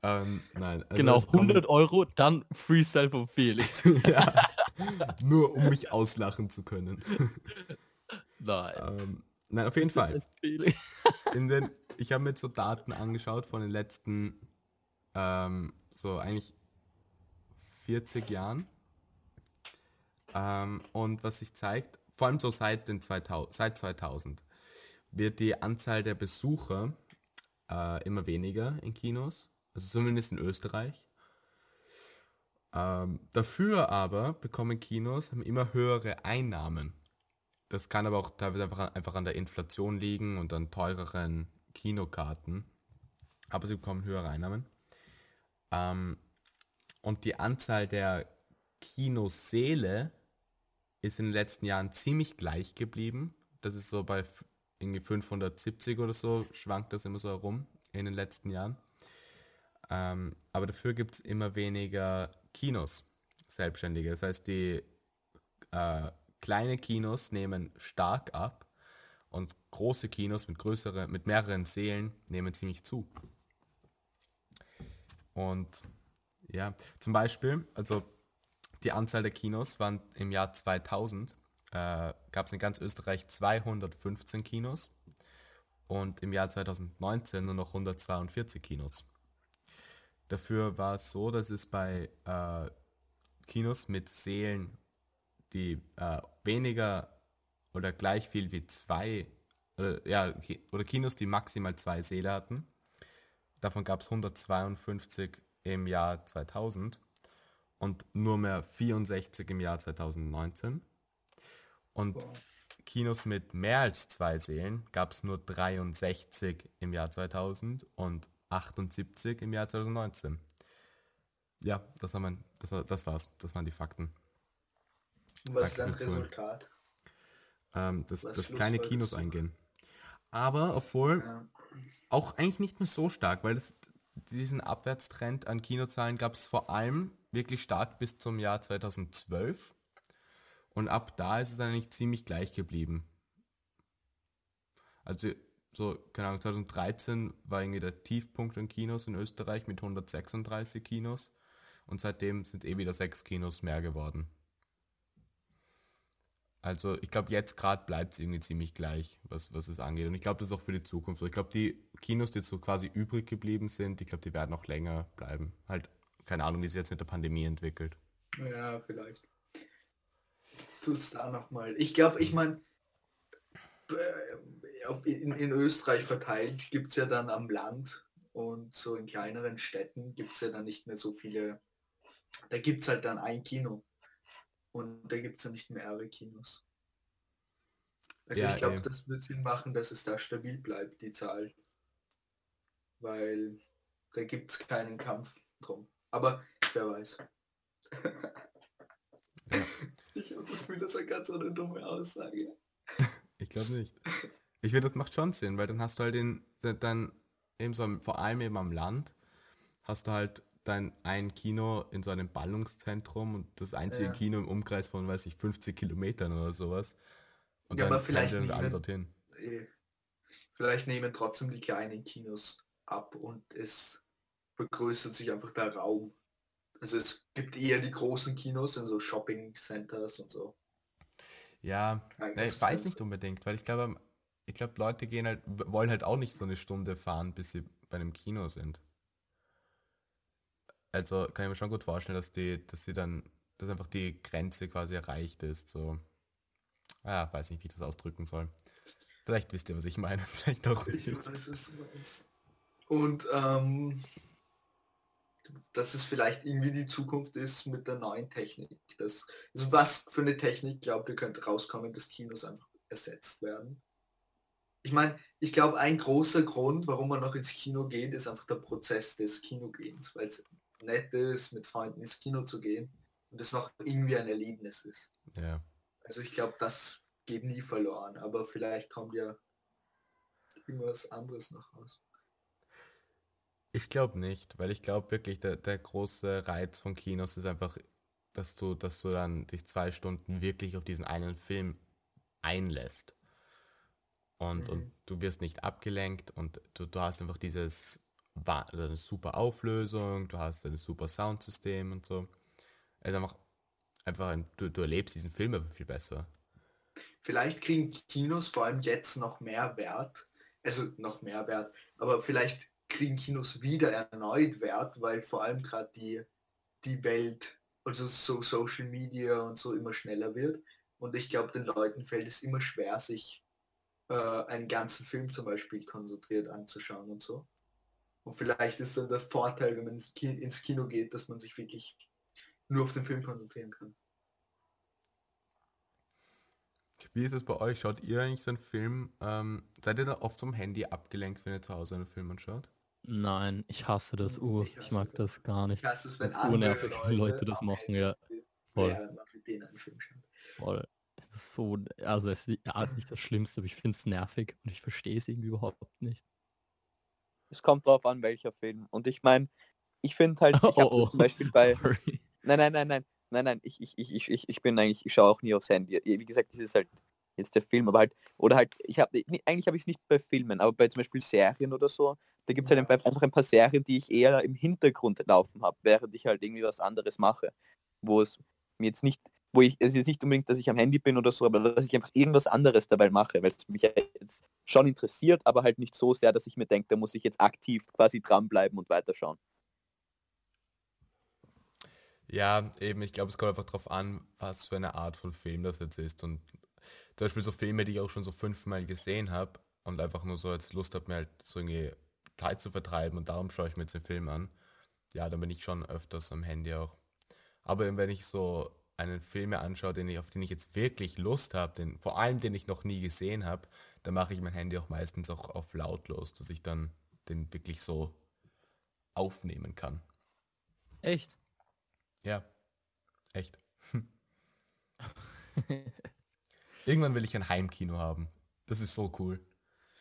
Speaker 3: ähm, nein. also
Speaker 2: genau,
Speaker 3: es kommen-
Speaker 2: 100 Euro, dann Freestyle von Felix.
Speaker 3: ja. Nur um mich auslachen zu können.
Speaker 2: Nein.
Speaker 3: ähm, nein, auf jeden Fall. In den, ich habe mir jetzt so Daten angeschaut von den letzten, ähm, so eigentlich 40 Jahren. Ähm, und was sich zeigt, vor allem so seit, den 2000, seit 2000, wird die Anzahl der Besucher äh, immer weniger in Kinos, also zumindest in Österreich. Ähm, dafür aber bekommen Kinos haben immer höhere Einnahmen. Das kann aber auch teilweise einfach, an- einfach an der Inflation liegen und an teureren Kinokarten. Aber sie bekommen höhere Einnahmen. Ähm, und die Anzahl der Kinosäle ist in den letzten Jahren ziemlich gleich geblieben. Das ist so bei irgendwie 570 oder so, schwankt das immer so herum in den letzten Jahren. Ähm, aber dafür gibt es immer weniger Kinos, Selbstständige. Das heißt, die äh, kleine Kinos nehmen stark ab und große Kinos mit größere, mit mehreren Sälen nehmen ziemlich zu. Und ja, zum Beispiel, also die Anzahl der Kinos waren im Jahr 2000, äh, gab es in ganz Österreich 215 Kinos und im Jahr 2019 nur noch 142 Kinos. Dafür war es so, dass es bei äh, Kinos mit Sälen, die äh, weniger oder gleich viel wie zwei, oder, ja, oder Kinos, die maximal zwei Säle hatten, davon gab es 152 im Jahr 2000 und nur mehr 64 im Jahr 2019. Und
Speaker 4: Wow.
Speaker 3: Kinos mit mehr als zwei Sälen gab es nur 63 im Jahr 2000 und 78 im Jahr 2019. Ja, das, war mein, das, war, das war's. Das waren die Fakten.
Speaker 4: Und was ist
Speaker 3: Danke
Speaker 4: dann
Speaker 3: fürs Zuhören.
Speaker 4: Resultat?
Speaker 3: Ähm, dass, dass keine Kinos eingehen. Aber obwohl
Speaker 4: Ja.
Speaker 3: auch eigentlich nicht mehr so stark, weil es, diesen Abwärtstrend an Kinozahlen gab es vor allem wirklich stark bis zum Jahr 2012. Und ab da ist es eigentlich ziemlich gleich geblieben. Also so, keine Ahnung, 2013 war irgendwie der Tiefpunkt an Kinos in Österreich mit 136 Kinos. Und seitdem sind eh wieder sechs Kinos mehr geworden. Also ich glaube, jetzt gerade bleibt es irgendwie ziemlich gleich, was, was es angeht. Und ich glaube, das ist auch für die Zukunft. Ich glaube, die Kinos, die jetzt so quasi übrig geblieben sind, ich glaube, die werden noch länger bleiben. Halt, keine Ahnung, wie sich jetzt mit der Pandemie entwickelt.
Speaker 4: Ja, vielleicht. Tut's da nochmal. Ich glaube, ich meine, in, in Österreich verteilt gibt es ja dann am Land und so in kleineren Städten gibt es ja dann nicht mehr so viele. Da gibt es halt dann ein Kino. Und da gibt es ja nicht mehrere Kinos. Also
Speaker 3: Ja,
Speaker 4: ich glaube, das wird Sinn machen, dass es da stabil bleibt, die Zahl. Weil da gibt es keinen Kampf drum. Aber wer weiß. Ich habe das Gefühl, das war ganz so eine dumme Aussage.
Speaker 3: Ich glaube nicht. Ich finde, das macht schon Sinn, weil dann hast du halt den, dann eben so, vor allem eben am Land, hast du halt dein ein Kino in so einem Ballungszentrum und das einzige
Speaker 4: Ja.
Speaker 3: Kino im Umkreis von, weiß ich, 50 Kilometern oder sowas. Und
Speaker 4: Ja,
Speaker 3: dann
Speaker 4: aber vielleicht
Speaker 3: pendeln alle
Speaker 4: nehmen-
Speaker 3: dorthin.
Speaker 4: Eh, Vielleicht nehmen trotzdem die kleinen Kinos ab und es vergrößert sich einfach der Raum. Also es gibt eher die großen Kinos in so Shopping Centers und so.
Speaker 3: Ja, ne, ich weiß nicht unbedingt, weil ich glaube, ich glaube, Leute gehen halt, wollen halt auch nicht so eine Stunde fahren, bis sie bei einem Kino sind. Also kann ich mir schon gut vorstellen, dass die, dass sie dann dass einfach die Grenze quasi erreicht ist. So, ja, weiß nicht, wie ich das ausdrücken soll. Vielleicht wisst ihr, was ich meine, vielleicht auch
Speaker 4: Ich
Speaker 3: nicht.
Speaker 4: Und ähm, dass es vielleicht irgendwie die Zukunft ist mit der neuen Technik. Das, also was für eine Technik glaubt ihr könnte rauskommen, dass Kinos einfach ersetzt werden? Ich meine, ich glaube, ein großer Grund, warum man noch ins Kino geht, ist einfach der Prozess des Kinogehens, weil es nett ist, mit Freunden ins Kino zu gehen und es noch irgendwie ein Erlebnis ist.
Speaker 3: Ja.
Speaker 4: Also ich glaube, das geht nie verloren, aber vielleicht kommt ja irgendwas anderes noch raus.
Speaker 3: Ich glaube nicht, weil ich glaube wirklich, der, der große Reiz von Kinos ist einfach, dass du, dass du dann dich zwei Stunden wirklich auf diesen einen Film einlässt. Und,
Speaker 4: Mhm.
Speaker 3: und du wirst nicht abgelenkt und du, du hast einfach dieses also eine super Auflösung, du hast ein super Soundsystem und so. Ist einfach, einfach ein, du, du erlebst diesen Film aber viel besser.
Speaker 4: Vielleicht kriegen Kinos vor allem jetzt noch mehr Wert, also noch mehr Wert, aber vielleicht kriegen Kinos wieder erneut Wert, weil vor allem gerade die, die Welt, also so Social Media und so immer schneller wird. Und ich glaube, den Leuten fällt es immer schwer, sich äh, einen ganzen Film zum Beispiel konzentriert anzuschauen und so. Und vielleicht ist dann der Vorteil, wenn man ins Ki- ins Kino geht, dass man sich wirklich nur auf den Film konzentrieren kann.
Speaker 3: Wie ist es bei euch? Schaut ihr eigentlich so einen Film? Ähm, seid ihr da oft vom Handy abgelenkt, wenn ihr zu Hause einen Film anschaut?
Speaker 2: Nein, ich hasse das Ur.
Speaker 4: ich
Speaker 2: Ich mag
Speaker 4: das
Speaker 2: das gar nicht.
Speaker 4: Ich hasse es, wenn
Speaker 2: wenn Leute das machen, ja. Voll.
Speaker 4: während man mit denen einen Film schaut.
Speaker 2: Voll. Das ist so, also es ist ja, ist nicht das Schlimmste, aber ich finde es nervig und ich verstehe es irgendwie überhaupt nicht.
Speaker 1: Es kommt drauf an, welcher Film. Und ich meine, ich finde halt, ich
Speaker 2: Oh,
Speaker 1: habe
Speaker 2: oh.
Speaker 1: zum Beispiel bei,
Speaker 2: Sorry.
Speaker 1: Nein, nein, nein, nein, nein, nein, ich, ich, ich, ich, ich, ich bin eigentlich, ich schaue auch nie aufs Handy. Wie gesagt, das ist halt jetzt der Film, aber halt, oder halt, ich habe, eigentlich habe ich es nicht bei Filmen, aber bei zum Beispiel Serien oder so, da gibt es halt einfach ein paar Serien, die ich eher im Hintergrund laufen habe, während ich halt irgendwie was anderes mache, wo es mir jetzt nicht, wo ich, es ist nicht unbedingt, dass ich am Handy bin oder so, aber dass ich einfach irgendwas anderes dabei mache, weil es mich jetzt schon interessiert, aber halt nicht so sehr, dass ich mir denke, da muss ich jetzt aktiv quasi dranbleiben und weiterschauen.
Speaker 3: Ja, eben, ich glaube, es kommt einfach darauf an, was für eine Art von Film das jetzt ist. Und zum Beispiel so Filme, die ich auch schon so fünfmal gesehen habe und einfach nur so jetzt Lust habe, mir halt so irgendwie Zeit zu vertreiben und darum schaue ich mir jetzt den Film an. Ja, dann bin ich schon öfters am Handy auch. Aber wenn ich so einen Film mir anschaue, den ich, auf den ich jetzt wirklich Lust habe, den, vor allem den ich noch nie gesehen habe, dann mache ich mein Handy auch meistens auch auf lautlos, dass ich dann den wirklich so aufnehmen kann.
Speaker 2: Echt?
Speaker 3: Ja, echt. Irgendwann will ich ein Heimkino haben. Das ist so cool.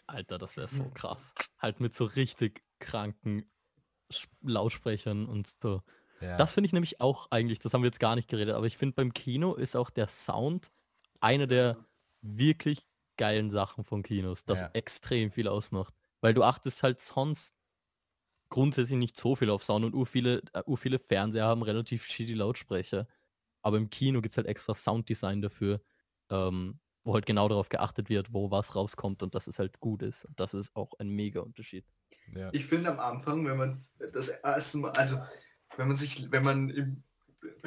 Speaker 2: Alter, das wäre so krass. Halt mit so richtig kranken Lautsprechern und so.
Speaker 3: Ja.
Speaker 2: Das finde ich nämlich auch eigentlich, das haben wir jetzt gar nicht geredet, aber ich finde beim Kino ist auch der Sound eine der wirklich geilen Sachen von Kinos, das
Speaker 3: Ja.
Speaker 2: extrem viel ausmacht. Weil du achtest halt sonst grundsätzlich nicht so viel auf Sound und ur viele, äh, ur viele Fernseher haben relativ shitty Lautsprecher. Aber im Kino gibt es halt extra Sounddesign dafür, ähm, wo halt genau darauf geachtet wird, wo was rauskommt und dass es halt gut ist. Und das ist auch ein mega Unterschied.
Speaker 3: ja.
Speaker 4: Ich finde am Anfang, wenn man das erste Mal, also wenn man sich, wenn man im,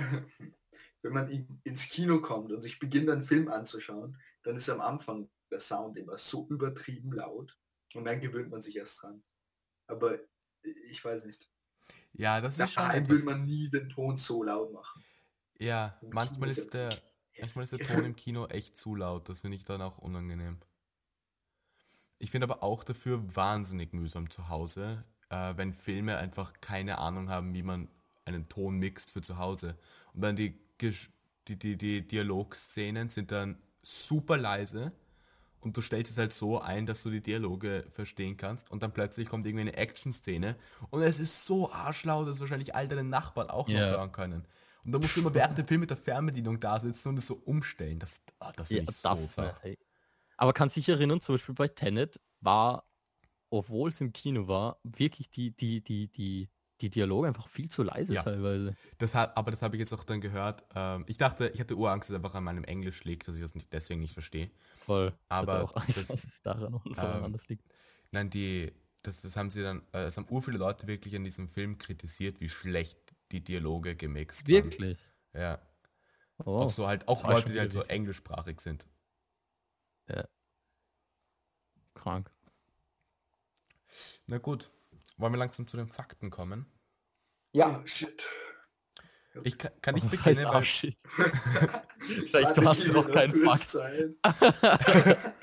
Speaker 4: wenn man in, ins Kino kommt und sich beginnt, einen Film anzuschauen, dann ist am Anfang der Sound immer so übertrieben laut und dann gewöhnt man sich erst dran. Aber ich weiß nicht.
Speaker 3: ja, das ist schon
Speaker 4: Daheim will
Speaker 3: etwas,
Speaker 4: man nie den Ton so laut machen.
Speaker 3: Ja,
Speaker 4: Im
Speaker 3: manchmal
Speaker 4: Kino
Speaker 3: ist der,
Speaker 4: wirklich-
Speaker 3: manchmal ist der Ton im Kino echt zu laut. Das finde ich dann auch unangenehm. Ich finde aber auch dafür wahnsinnig mühsam zu Hause, äh, wenn Filme einfach keine Ahnung haben, wie man einen Ton mixt für zu Hause. Und dann die, die, die, die Dialogszenen sind dann super leise und du stellst es halt so ein, dass du die Dialoge verstehen kannst und dann plötzlich kommt irgendwie eine Action-Szene und es ist so arschlaut, dass wahrscheinlich all deine Nachbarn auch noch
Speaker 2: Ja.
Speaker 3: hören können. Und da musst du immer während dem Film mit der Fernbedienung da sitzen und es so umstellen. Das, ah, das
Speaker 2: Ja, das
Speaker 3: so zart.
Speaker 2: hey. Aber kannst dich erinnern, zum Beispiel bei Tenet war, obwohl es im Kino war, wirklich die, die, die, die, die Dialoge einfach viel zu leise
Speaker 3: Ja.
Speaker 2: teilweise.
Speaker 3: Das hat, aber das habe ich jetzt auch dann gehört. Ähm, ich dachte, ich hatte Urangst, dass es einfach an meinem Englisch liegt, dass ich das nicht, deswegen nicht verstehe.
Speaker 2: Voll.
Speaker 3: Aber
Speaker 2: auch Angst,
Speaker 3: das-
Speaker 2: dass es daran und
Speaker 3: ähm,
Speaker 2: anders liegt.
Speaker 3: Nein, die, das, das haben sie dann, äh, es haben ur viele Leute wirklich an diesem Film kritisiert, wie schlecht die Dialoge gemixt.
Speaker 2: Wirklich?
Speaker 3: Ja,
Speaker 2: Oh,
Speaker 3: Auch so halt, auch Leute, die halt so englischsprachig sind.
Speaker 2: krank.
Speaker 3: Na gut, wollen wir langsam zu den Fakten kommen?
Speaker 4: Ja, shit.
Speaker 3: Ich kann, kann
Speaker 2: heißt
Speaker 3: beginnen, weil?
Speaker 2: Vielleicht du hast du noch keinen Fakt.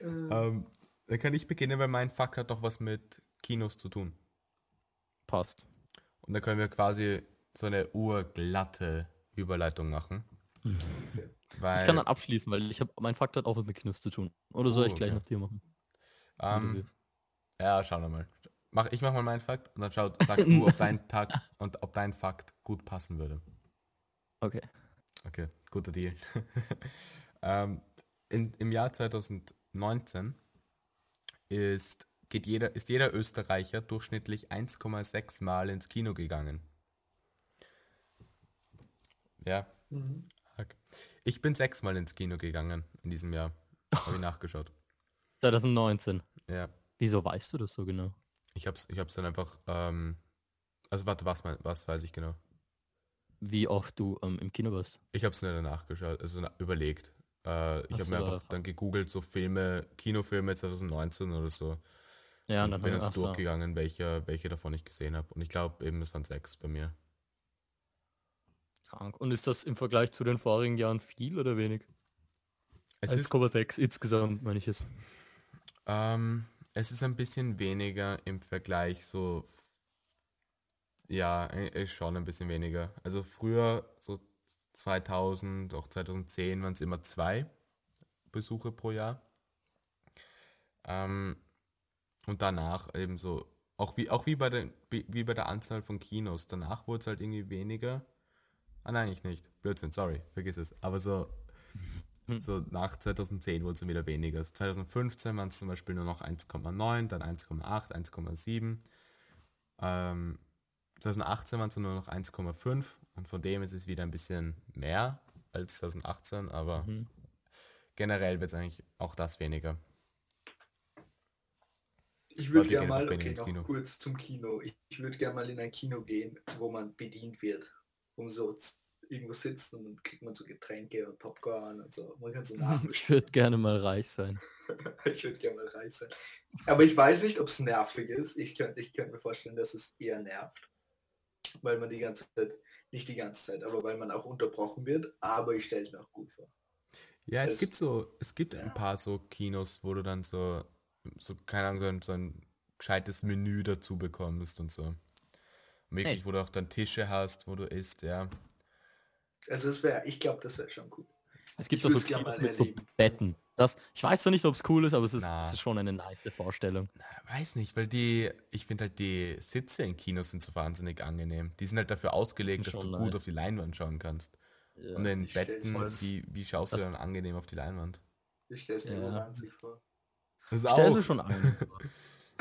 Speaker 3: ähm, dann kann ich beginnen, weil mein Fakt hat doch was mit Kinos zu tun.
Speaker 2: Passt.
Speaker 3: Und da können wir quasi so eine urglatte Überleitung machen. Weil,
Speaker 2: Ich kann dann abschließen, weil ich habe mein Fakt hat auch was mit Kinos zu tun. Oder soll
Speaker 3: Oh,
Speaker 2: ich gleich
Speaker 3: okay.
Speaker 2: nach dir machen? Du
Speaker 3: ähm. Ja, schauen wir mal. Mach, ich mach mal meinen Fakt und dann schaut, sag du, ob dein Tag und ob dein Fakt gut passen würde.
Speaker 2: Okay.
Speaker 3: Okay, guter Deal. ähm, in, Im Jahr 2019 ist, geht jeder, ist jeder Österreicher durchschnittlich 1,6 Mal ins Kino gegangen. Ja,
Speaker 4: Mhm.
Speaker 3: ich bin sechsmal ins Kino gegangen in diesem Jahr. Habe ich nachgeschaut.
Speaker 2: 2019.
Speaker 3: Ja,
Speaker 2: Wieso weißt du das so genau?
Speaker 3: ich hab's, ich hab's dann einfach, ähm, also warte, was, was weiß ich genau?
Speaker 2: Wie oft du ähm, im Kino warst?
Speaker 3: Ich habe es nicht nachgeschaut, also na, überlegt. Äh, ich habe mir einfach dann gegoogelt, so Filme, Kinofilme 2019 oder so.
Speaker 2: Ja,
Speaker 3: und
Speaker 2: und dann
Speaker 3: bin jetzt durchgegangen, welche, welche davon ich gesehen habe. Und ich glaube eben, es waren sechs bei mir.
Speaker 2: Krank. Und ist das im Vergleich zu den vorigen Jahren viel oder wenig?
Speaker 3: Es ist,
Speaker 2: 1,6 insgesamt, meine ich es.
Speaker 3: ähm, es ist ein bisschen weniger im Vergleich so, ja, äh, schon ein bisschen weniger. Also früher, so 2000, auch 2010 waren es immer zwei Besuche pro Jahr. Ähm, und danach eben so, auch wie, auch wie bei der, wie bei der Anzahl von Kinos, danach wurde es halt irgendwie weniger. Ah nein, ich nicht. Blödsinn, sorry, vergiss es. Aber so,
Speaker 2: Hm.
Speaker 3: so nach 2010 wurde es wieder weniger. Also 2015 waren es zum Beispiel nur noch 1,9, dann 1,8, 1,7. Ähm, 2018 waren es nur noch 1,5 und von dem ist es wieder ein bisschen mehr als 2018, aber
Speaker 2: Mhm.
Speaker 3: generell wird es eigentlich auch das weniger.
Speaker 4: Ich würde gerne mal, okay,
Speaker 3: ins
Speaker 4: noch
Speaker 3: Kino.
Speaker 4: kurz zum Kino. Ich, ich würde gerne mal in ein Kino gehen, wo man bedient wird. Um so irgendwo sitzt und dann kriegt man so Getränke und Popcorn und so. Man kann so.
Speaker 2: Ich würde gerne mal reich sein.
Speaker 4: ich würde gerne mal reich sein. Aber ich weiß nicht, ob es nervig ist. Ich könnte ich könnt mir vorstellen, dass es eher nervt. Weil man die ganze Zeit, nicht die ganze Zeit, aber weil man auch unterbrochen wird. Aber ich stelle es mir auch gut vor.
Speaker 3: Ja, es
Speaker 4: Es-
Speaker 3: gibt so, es gibt
Speaker 4: ja.
Speaker 3: ein paar so Kinos, wo du dann so, so keine Ahnung, so ein, so ein gescheites Menü dazu bekommst und so. Wirklich,
Speaker 2: Echt?
Speaker 3: wo du auch dann Tische hast, wo du isst, ja.
Speaker 4: Also es wäre, ich glaube, das wäre schon gut.
Speaker 2: Es gibt
Speaker 4: Ich
Speaker 2: auch so Kinos mit so. Betten. Das, ich weiß zwar nicht, ob es cool ist, aber es ist,
Speaker 3: Na.
Speaker 2: es ist schon eine nice Vorstellung.
Speaker 3: Na, Weiß nicht, weil die, ich finde halt die Sitze in Kinos sind so wahnsinnig angenehm. Die sind halt dafür ausgelegt, dass du
Speaker 2: schon
Speaker 3: gut auf die Leinwand schauen kannst.
Speaker 2: Ja.
Speaker 3: Und in Betten, wie, wie schaust du dann angenehm auf die Leinwand?
Speaker 4: Ich stelle es mir
Speaker 2: Ja.
Speaker 4: vor.
Speaker 3: Das
Speaker 2: Stell dir schon ein.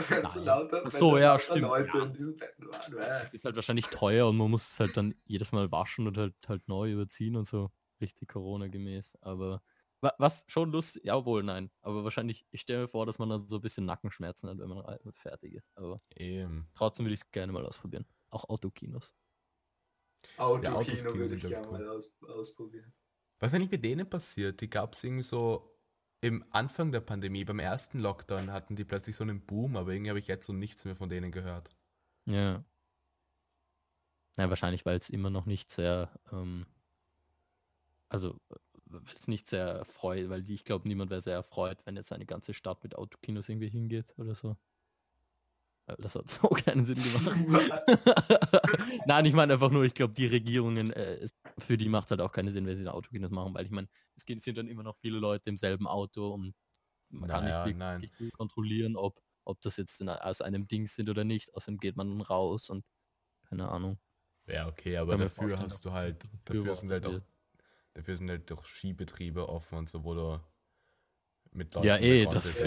Speaker 4: Wenn so
Speaker 2: Nein.
Speaker 4: lauter,
Speaker 2: so, ja, stimmt,
Speaker 4: Leute
Speaker 2: ja.
Speaker 4: in diesem Betten waren.
Speaker 2: Es ist halt wahrscheinlich teuer und man muss es halt dann jedes Mal waschen und halt halt neu überziehen und so. Richtig Corona-gemäß. Aber wa- was schon lustig, ja wohl, nein. Aber wahrscheinlich, ich stelle mir vor, dass man dann so ein bisschen Nackenschmerzen hat, wenn man re- fertig ist. Aber
Speaker 3: Eben.
Speaker 2: trotzdem würde ich es gerne mal ausprobieren. Auch Autokinos.
Speaker 4: Autokino
Speaker 3: Autokino
Speaker 4: würde ich gerne mal aus, ausprobieren.
Speaker 3: Was eigentlich mit denen passiert? Die gab es irgendwie so im Anfang der Pandemie, beim ersten Lockdown hatten die plötzlich so einen Boom, aber irgendwie habe ich jetzt so nichts mehr von denen gehört.
Speaker 2: Ja. Ja, wahrscheinlich, weil es immer noch nicht sehr, ähm, also weil es nicht sehr erfreut, weil die, ich glaube, niemand wäre sehr erfreut, wenn jetzt eine ganze Stadt mit Autokinos irgendwie hingeht oder so. Weil Das hat so keinen Sinn gemacht. Nein, ich meine einfach nur, ich glaube, die Regierungen, äh, für die macht halt auch keinen Sinn, wenn sie da Autokinos machen, weil ich meine, es sind dann immer noch viele Leute im selben Auto und man kann
Speaker 3: Naja,
Speaker 2: nicht
Speaker 3: nein.
Speaker 2: wirklich kontrollieren, ob, ob das jetzt in, aus einem Ding sind oder nicht. Außerdem geht man dann raus und keine Ahnung.
Speaker 3: Ja, okay, aber dafür hast du halt, dafür sind halt auch, dafür sind halt doch Skibetriebe offen und so, wo du mit Leuten
Speaker 2: Ja, eh, das-.
Speaker 4: Ja.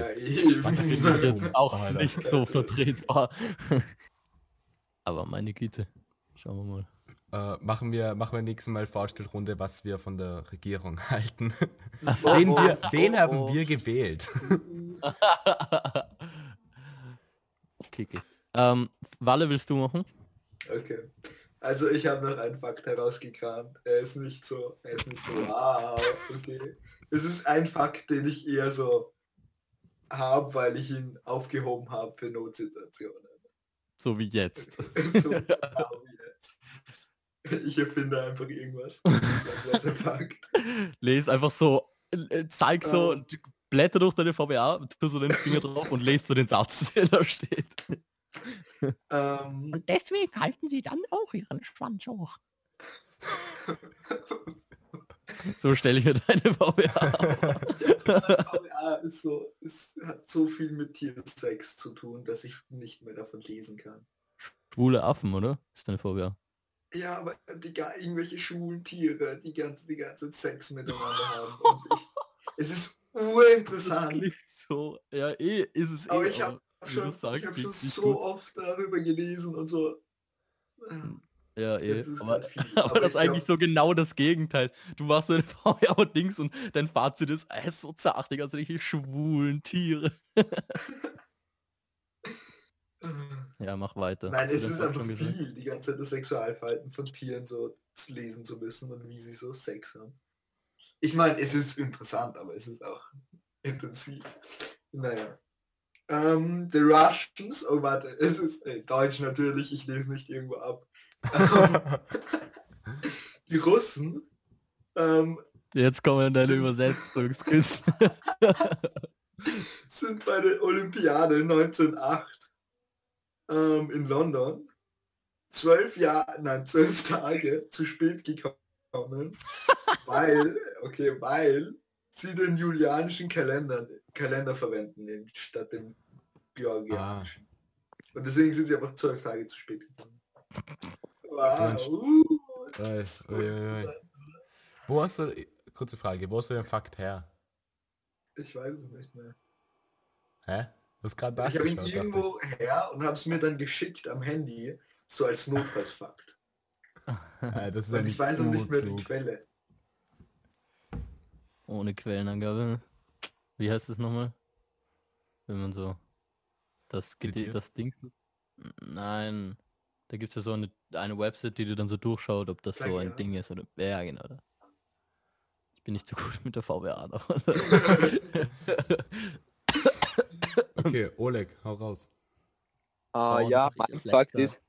Speaker 3: Was
Speaker 2: Das
Speaker 3: ist
Speaker 2: jetzt
Speaker 3: dumm.
Speaker 2: auch
Speaker 3: Alter.
Speaker 2: nicht so vertretbar. Aber meine Güte. Schauen wir mal.
Speaker 3: Äh, machen wir, machen wir nächstes Mal Vorstellrunde, was wir von der Regierung halten.
Speaker 4: Oh,
Speaker 3: wen
Speaker 4: oh,
Speaker 3: wir,
Speaker 4: oh,
Speaker 3: wen
Speaker 4: oh.
Speaker 3: haben wir gewählt?
Speaker 2: Kicke. Ähm, Walle willst du machen?
Speaker 4: Okay. Also ich habe noch einen Fakt herausgekramt. Er ist nicht so, er ist nicht so, wow, okay. Es ist ein Fakt, den ich eher so habe, weil ich ihn aufgehoben habe für Notsituationen.
Speaker 2: So wie jetzt.
Speaker 4: so genau wie jetzt. Ich erfinde einfach irgendwas.
Speaker 2: Lese einfach so, äh, zeig so,
Speaker 4: Ähm.
Speaker 2: blätter durch deine VWA, tu so den Finger drauf und lest so den Satz, der da steht.
Speaker 4: Ähm,
Speaker 2: Und deswegen halten sie dann auch ihren Schwanz hoch. So stelle ich mir deine VWA vor.
Speaker 4: ja, ist so, es hat so viel mit Tiersex zu tun, dass ich nicht mehr davon lesen kann.
Speaker 2: Schwule Affen, oder? Ist deine VWA.
Speaker 4: Ja, aber die irgendwelche schwulen Tiere, die ganze, die ganze Sex miteinander haben. Ich, es ist urinteressant.
Speaker 2: so, ja, eh, ist es
Speaker 4: Aber
Speaker 2: eh,
Speaker 4: ich habe schon,
Speaker 2: sagst,
Speaker 4: ich hab schon so
Speaker 2: gut.
Speaker 4: oft darüber gelesen und so.
Speaker 2: Ja, eh.
Speaker 4: Jetzt ist
Speaker 2: Aber,
Speaker 4: viel.
Speaker 2: aber,
Speaker 4: Aber
Speaker 2: das ist eigentlich
Speaker 4: glaub-
Speaker 2: so genau das Gegenteil. Du machst so eine VWA und Dings und dein Fazit ist, er ist so zart, die ganzen schwulen Tiere. Ja, mach weiter.
Speaker 4: Nein, es ist einfach viel, die ganze Zeit das Sexualverhalten von Tieren so zu lesen zu müssen und wie sie so Sex haben. Ich meine, es ist interessant, aber es ist auch intensiv. Naja. Ähm, the Russians, oh warte, es ist äh, Deutsch natürlich, ich lese nicht irgendwo ab. die Russen ähm,
Speaker 2: Jetzt kommen deine
Speaker 4: Sind-
Speaker 2: Übersetzungskünste.
Speaker 4: sind bei der Olympiade 1908 ähm, in London zwölf Jahre, nein, zwölf Tage zu spät gekommen, weil, okay, weil sie den julianischen Kalender, Kalender verwenden statt dem georgianischen. Und deswegen sind sie einfach zwölf Tage zu spät gekommen. Wow. Uh, so
Speaker 3: ui, ui, ui. Wo hast du, kurze Frage, wo hast du den Fakt her?
Speaker 4: Ich weiß es nicht mehr.
Speaker 3: Hä? Was gerade
Speaker 4: Ich habe ihn irgendwo her und habe es mir dann geschickt am Handy, so als Notfallsfakt.
Speaker 3: ich. Das ist
Speaker 4: Und
Speaker 3: ja
Speaker 4: ich weiß auch nicht mehr die. Quelle.
Speaker 2: Ohne Quellenangabe. Wie heißt es nochmal? Wenn man so das,
Speaker 3: Zitiert?
Speaker 2: das Ding... Nein. Da gibt es ja so eine, eine Website, die dir dann so durchschaut, ob das so ein
Speaker 4: Plagiat.
Speaker 2: Ding ist oder... Ja, genau. Da. Ich bin nicht so gut mit der VWA. noch.
Speaker 3: Okay, Oleg, hau raus.
Speaker 1: Ah,
Speaker 2: Oh,
Speaker 1: ja, mein Fakt ist,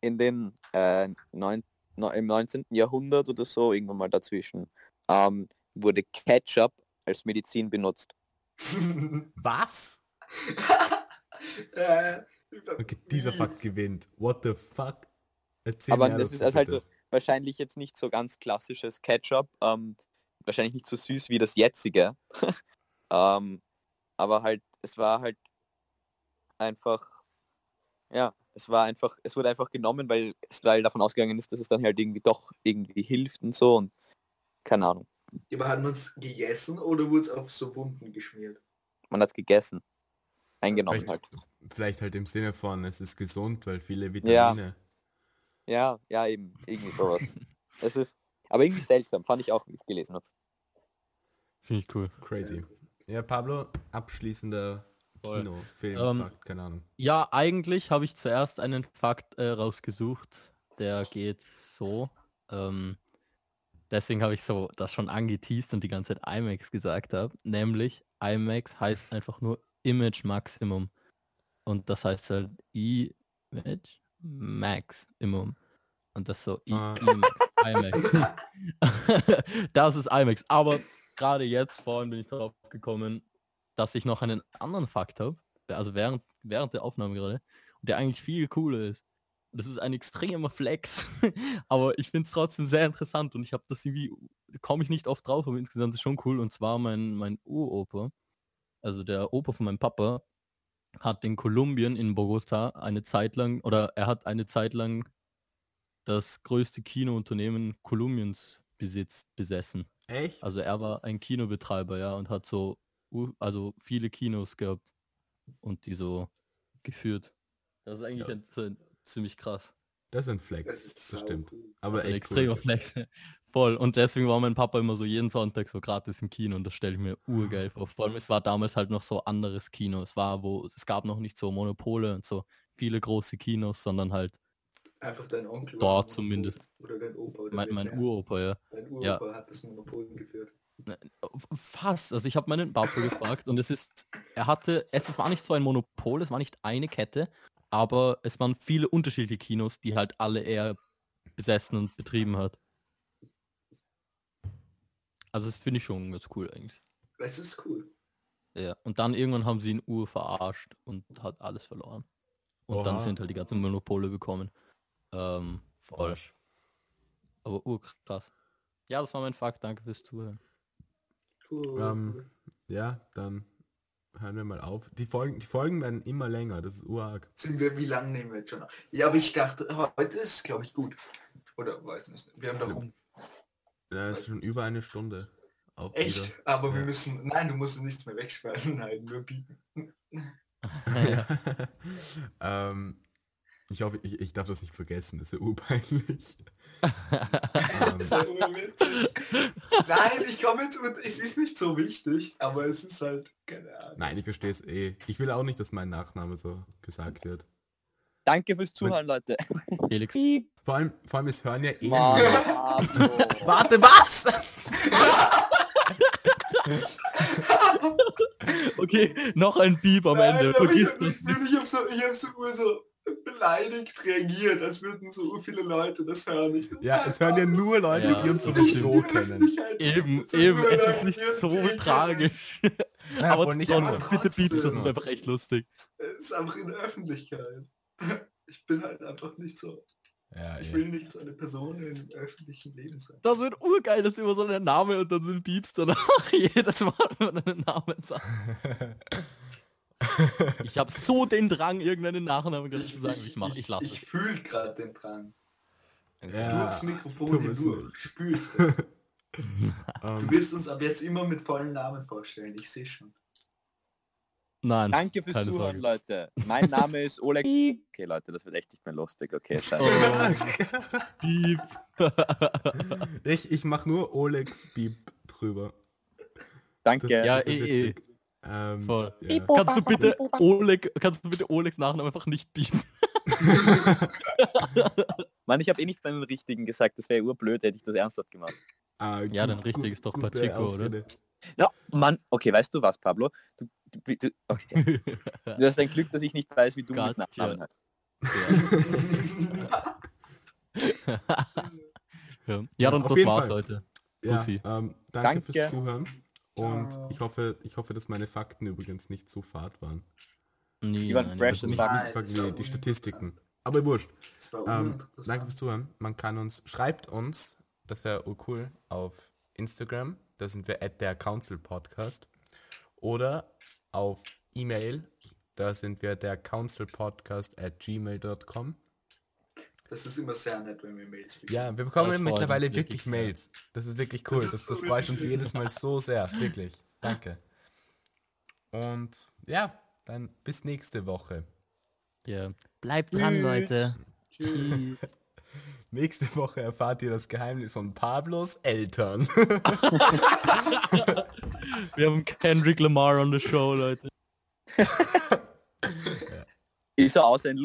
Speaker 1: in den äh, neun, no, im 19. Jahrhundert oder so, irgendwann mal dazwischen, ähm, wurde Ketchup als Medizin benutzt.
Speaker 3: Was?
Speaker 4: äh,
Speaker 3: Okay, dieser? Fakt gewinnt. What the fuck? Erzähl
Speaker 1: Aber das ist also halt
Speaker 3: bitte.
Speaker 1: wahrscheinlich jetzt nicht so ganz klassisches Ketchup, ähm, wahrscheinlich nicht so süß wie das jetzige. ähm, aber halt, es war halt einfach, ja, es war einfach, es wurde einfach genommen, weil es weil davon ausgegangen ist, dass es dann halt irgendwie doch irgendwie hilft und so und keine Ahnung.
Speaker 4: Aber hat man es gegessen oder wurde es auf so Wunden geschmiert?
Speaker 1: Man hat es gegessen. Eingenommen
Speaker 3: Vielleicht,
Speaker 1: halt.
Speaker 3: vielleicht halt im Sinne von, es ist gesund, weil viele Vitamine.
Speaker 1: Ja, ja, eben, irgendwie sowas. es ist, aber irgendwie seltsam, fand ich auch, wie ich es gelesen habe.
Speaker 2: Finde ich cool.
Speaker 3: Crazy. Ja, Pablo, abschließender. Kino, Film,
Speaker 2: Ähm,
Speaker 3: Fakt, keine Ahnung.
Speaker 2: Ja, eigentlich habe ich zuerst einen Fakt äh, rausgesucht, der geht so. Ähm, deswegen habe ich so das schon angeteased und die ganze Zeit IMAX gesagt habe. Nämlich IMAX heißt einfach nur Image Maximum. Und das heißt halt Image Maximum. Und das so I,
Speaker 3: Ah.
Speaker 2: IMAX. das ist IMAX. Aber gerade jetzt vorhin bin ich drauf gekommen, dass ich noch einen anderen Fakt habe. Also während, während der Aufnahme gerade. Der eigentlich viel cooler ist. Das ist ein extremer Flex. aber ich finde es trotzdem sehr interessant und ich habe das irgendwie, komme ich nicht oft drauf, aber insgesamt ist schon cool. Und zwar mein, mein Uropa, also der Opa von meinem Papa, hat in Kolumbien in Bogota eine Zeit lang, oder er hat eine Zeit lang das größte Kinounternehmen Kolumbiens besitzt, besessen.
Speaker 3: Echt?
Speaker 2: Also er war ein Kinobetreiber, ja, und hat so also viele Kinos gehabt und die so geführt. Das ist eigentlich
Speaker 3: Ja.
Speaker 2: ein, so ein, ziemlich krass.
Speaker 3: das ist ein Flex,
Speaker 4: Das
Speaker 3: das, stimmt.
Speaker 4: cool.
Speaker 3: Aber
Speaker 2: Das ist ein
Speaker 3: echt
Speaker 2: extremer
Speaker 3: cool.
Speaker 2: Flex. Voll. Und deswegen war mein Papa immer so jeden Sonntag so gratis im Kino und das stelle ich mir urgeil vor. Vor allem, es war damals halt noch so anderes Kino. Es war, wo, es gab noch nicht so Monopole und so viele große Kinos, sondern halt
Speaker 4: Einfach dein Onkel. Monopol.
Speaker 2: zumindest.
Speaker 4: Oder dein Opa. Oder
Speaker 2: Mein, mein Uropa, ja.
Speaker 4: Dein
Speaker 2: Ja.
Speaker 4: Uropa hat das Monopol geführt.
Speaker 2: Fast. Also ich habe meinen Papa gefragt und es ist, er hatte, es war nicht so ein Monopol, es war nicht eine Kette, aber es waren viele unterschiedliche Kinos, die halt alle er besessen und betrieben hat. Also das finde ich schon ganz cool eigentlich.
Speaker 4: Das ist cool.
Speaker 2: Ja. Und dann irgendwann haben sie ihn Ur verarscht und hat alles verloren. Und dann
Speaker 3: Oha.
Speaker 2: sind halt die ganzen Monopole bekommen. Ähm, voll. Aber urkrass. Ja, das war mein Fakt. Danke fürs Zuhören.
Speaker 4: cool.
Speaker 3: Ähm, ja, dann hören wir mal auf. Die Folgen, die Folgen werden immer länger, das ist urarg.
Speaker 4: Sind wir, wie lange nehmen wir jetzt schon? auf? Ja, aber ich dachte, heute ist es, glaube ich, gut. Oder weiß nicht. Wir haben doch um.
Speaker 3: Ja, es ist schon über eine Stunde. Auch
Speaker 4: Echt?
Speaker 3: wieder.
Speaker 4: Aber wir
Speaker 3: Ja.
Speaker 4: müssen. Nein, du musst nichts mehr wegschmeißen. Nein, nur bieten.
Speaker 3: ähm, ich hoffe, ich, ich darf das nicht vergessen, das ist ja urpeinlich. ähm,
Speaker 4: Das ist ja urwitzig. Nein, ich komme jetzt mit. Es ist nicht so wichtig, aber es ist halt. Keine Ahnung.
Speaker 3: nein, ich verstehe es eh. Ich will auch nicht, dass mein Nachname so gesagt wird.
Speaker 1: Danke fürs Zuhören, Leute.
Speaker 2: Felix.
Speaker 3: Vor allem, vor allem, es hören ja eh.
Speaker 1: Mann.
Speaker 3: Warte, was?
Speaker 2: Okay, noch ein Beep am
Speaker 4: Nein,
Speaker 2: Ende. Vergiss
Speaker 4: ich,
Speaker 2: das
Speaker 4: ich,
Speaker 2: nicht.
Speaker 4: ich habe so, ich hab so, ur so beleidigt reagiert, als würden so viele Leute das hören. Ich,
Speaker 3: Ja, es hören ja nur Leute,
Speaker 2: Ja,
Speaker 3: die uns sowieso kennen.
Speaker 2: Eben,
Speaker 4: So
Speaker 2: eben, es ist nicht so tragisch.
Speaker 3: Naja,
Speaker 2: Aber
Speaker 3: wohl nicht
Speaker 2: trotzdem,
Speaker 3: alle.
Speaker 2: bitte beepst das, ist einfach echt lustig.
Speaker 4: Es ist einfach in der Öffentlichkeit. Ich bin halt einfach nicht so.
Speaker 3: Ja,
Speaker 4: Ich
Speaker 3: eh.
Speaker 4: will nicht so eine Person im öffentlichen Leben sein.
Speaker 2: Das wird urgeil, dass immer so ein Name und dann sind Beeps danach jedes Mal, wenn man einen Namen sagt. Ich habe so den Drang, irgendeinen Nachnamen gleich zu sagen. Ich mach, ich lasse
Speaker 4: Ich fühle gerade den Drang.
Speaker 3: Ja,
Speaker 4: Durchs Mikrofon hindurch. ich das. Du
Speaker 3: Ähm,
Speaker 4: wirst uns ab jetzt immer mit vollen Namen vorstellen. Ich sehe schon.
Speaker 2: Nein.
Speaker 1: Danke fürs
Speaker 2: Keine
Speaker 1: Zuhören,
Speaker 2: Sorge.
Speaker 1: Leute. Mein Name ist Oleg. Okay, Leute, das wird echt nicht mehr lustig. Okay, scheiße.
Speaker 2: Oh,
Speaker 3: ich ich mache nur Olegs Beep drüber.
Speaker 1: Danke.
Speaker 2: Ja,
Speaker 3: ist
Speaker 2: eh, eh.
Speaker 3: witzig. Ähm,
Speaker 2: Voll.
Speaker 3: ja.
Speaker 2: Kannst du bitte Oleg, kannst du bitte Olegs Nachnamen einfach nicht beepen?
Speaker 1: Mann, ich habe eh nicht meinen richtigen gesagt. Das wäre urblöd, hätte ich das ernsthaft gemacht.
Speaker 3: Ah,
Speaker 2: Ja, dann richtig ist doch Pacheco, oder?
Speaker 1: Ja, Mann. Okay, weißt du was, Pablo? Du, du, du, okay. du hast ein Glück, dass ich nicht weiß, wie du mit
Speaker 2: Gotcha.
Speaker 1: Nachnamen hast.
Speaker 2: Ja, ja dann
Speaker 3: Auf
Speaker 2: das war's,
Speaker 3: Fall.
Speaker 2: Leute.
Speaker 3: Ja, ähm, danke,
Speaker 1: Danke.
Speaker 3: fürs Zuhören. Und
Speaker 4: Ciao.
Speaker 3: ich hoffe, ich hoffe, dass meine Fakten übrigens nicht zu fad waren.
Speaker 2: Nee,
Speaker 1: Die waren
Speaker 2: nein, nicht.
Speaker 3: Nicht
Speaker 4: Nein,
Speaker 3: die, Statistiken. Aber wurscht. Ähm, danke fürs Zuhören. Man kann uns, schreibt uns, das wäre cool, auf Instagram, da sind wir at der Council Podcast. Oder auf E-Mail, da sind wir der Council Podcast at gmail.com.
Speaker 4: Das ist immer sehr nett, wenn wir Mails bekommen.
Speaker 3: Ja, wir bekommen
Speaker 2: Das
Speaker 3: mittlerweile wirklich
Speaker 2: wirklich sehr.
Speaker 3: Mails. Das ist wirklich cool.
Speaker 4: Das
Speaker 3: Das, das freut uns
Speaker 4: schön.
Speaker 3: jedes Mal so sehr. Wirklich. Danke. Und ja, dann bis nächste Woche.
Speaker 2: Ja. Bleibt dran,
Speaker 1: Tschüss.
Speaker 2: Leute.
Speaker 4: Tschüss.
Speaker 3: Nächste Woche erfahrt ihr das Geheimnis von Pablos Eltern.
Speaker 2: Wir haben Kendrick Lamar on the show, Leute.
Speaker 1: Ist er ausendlich?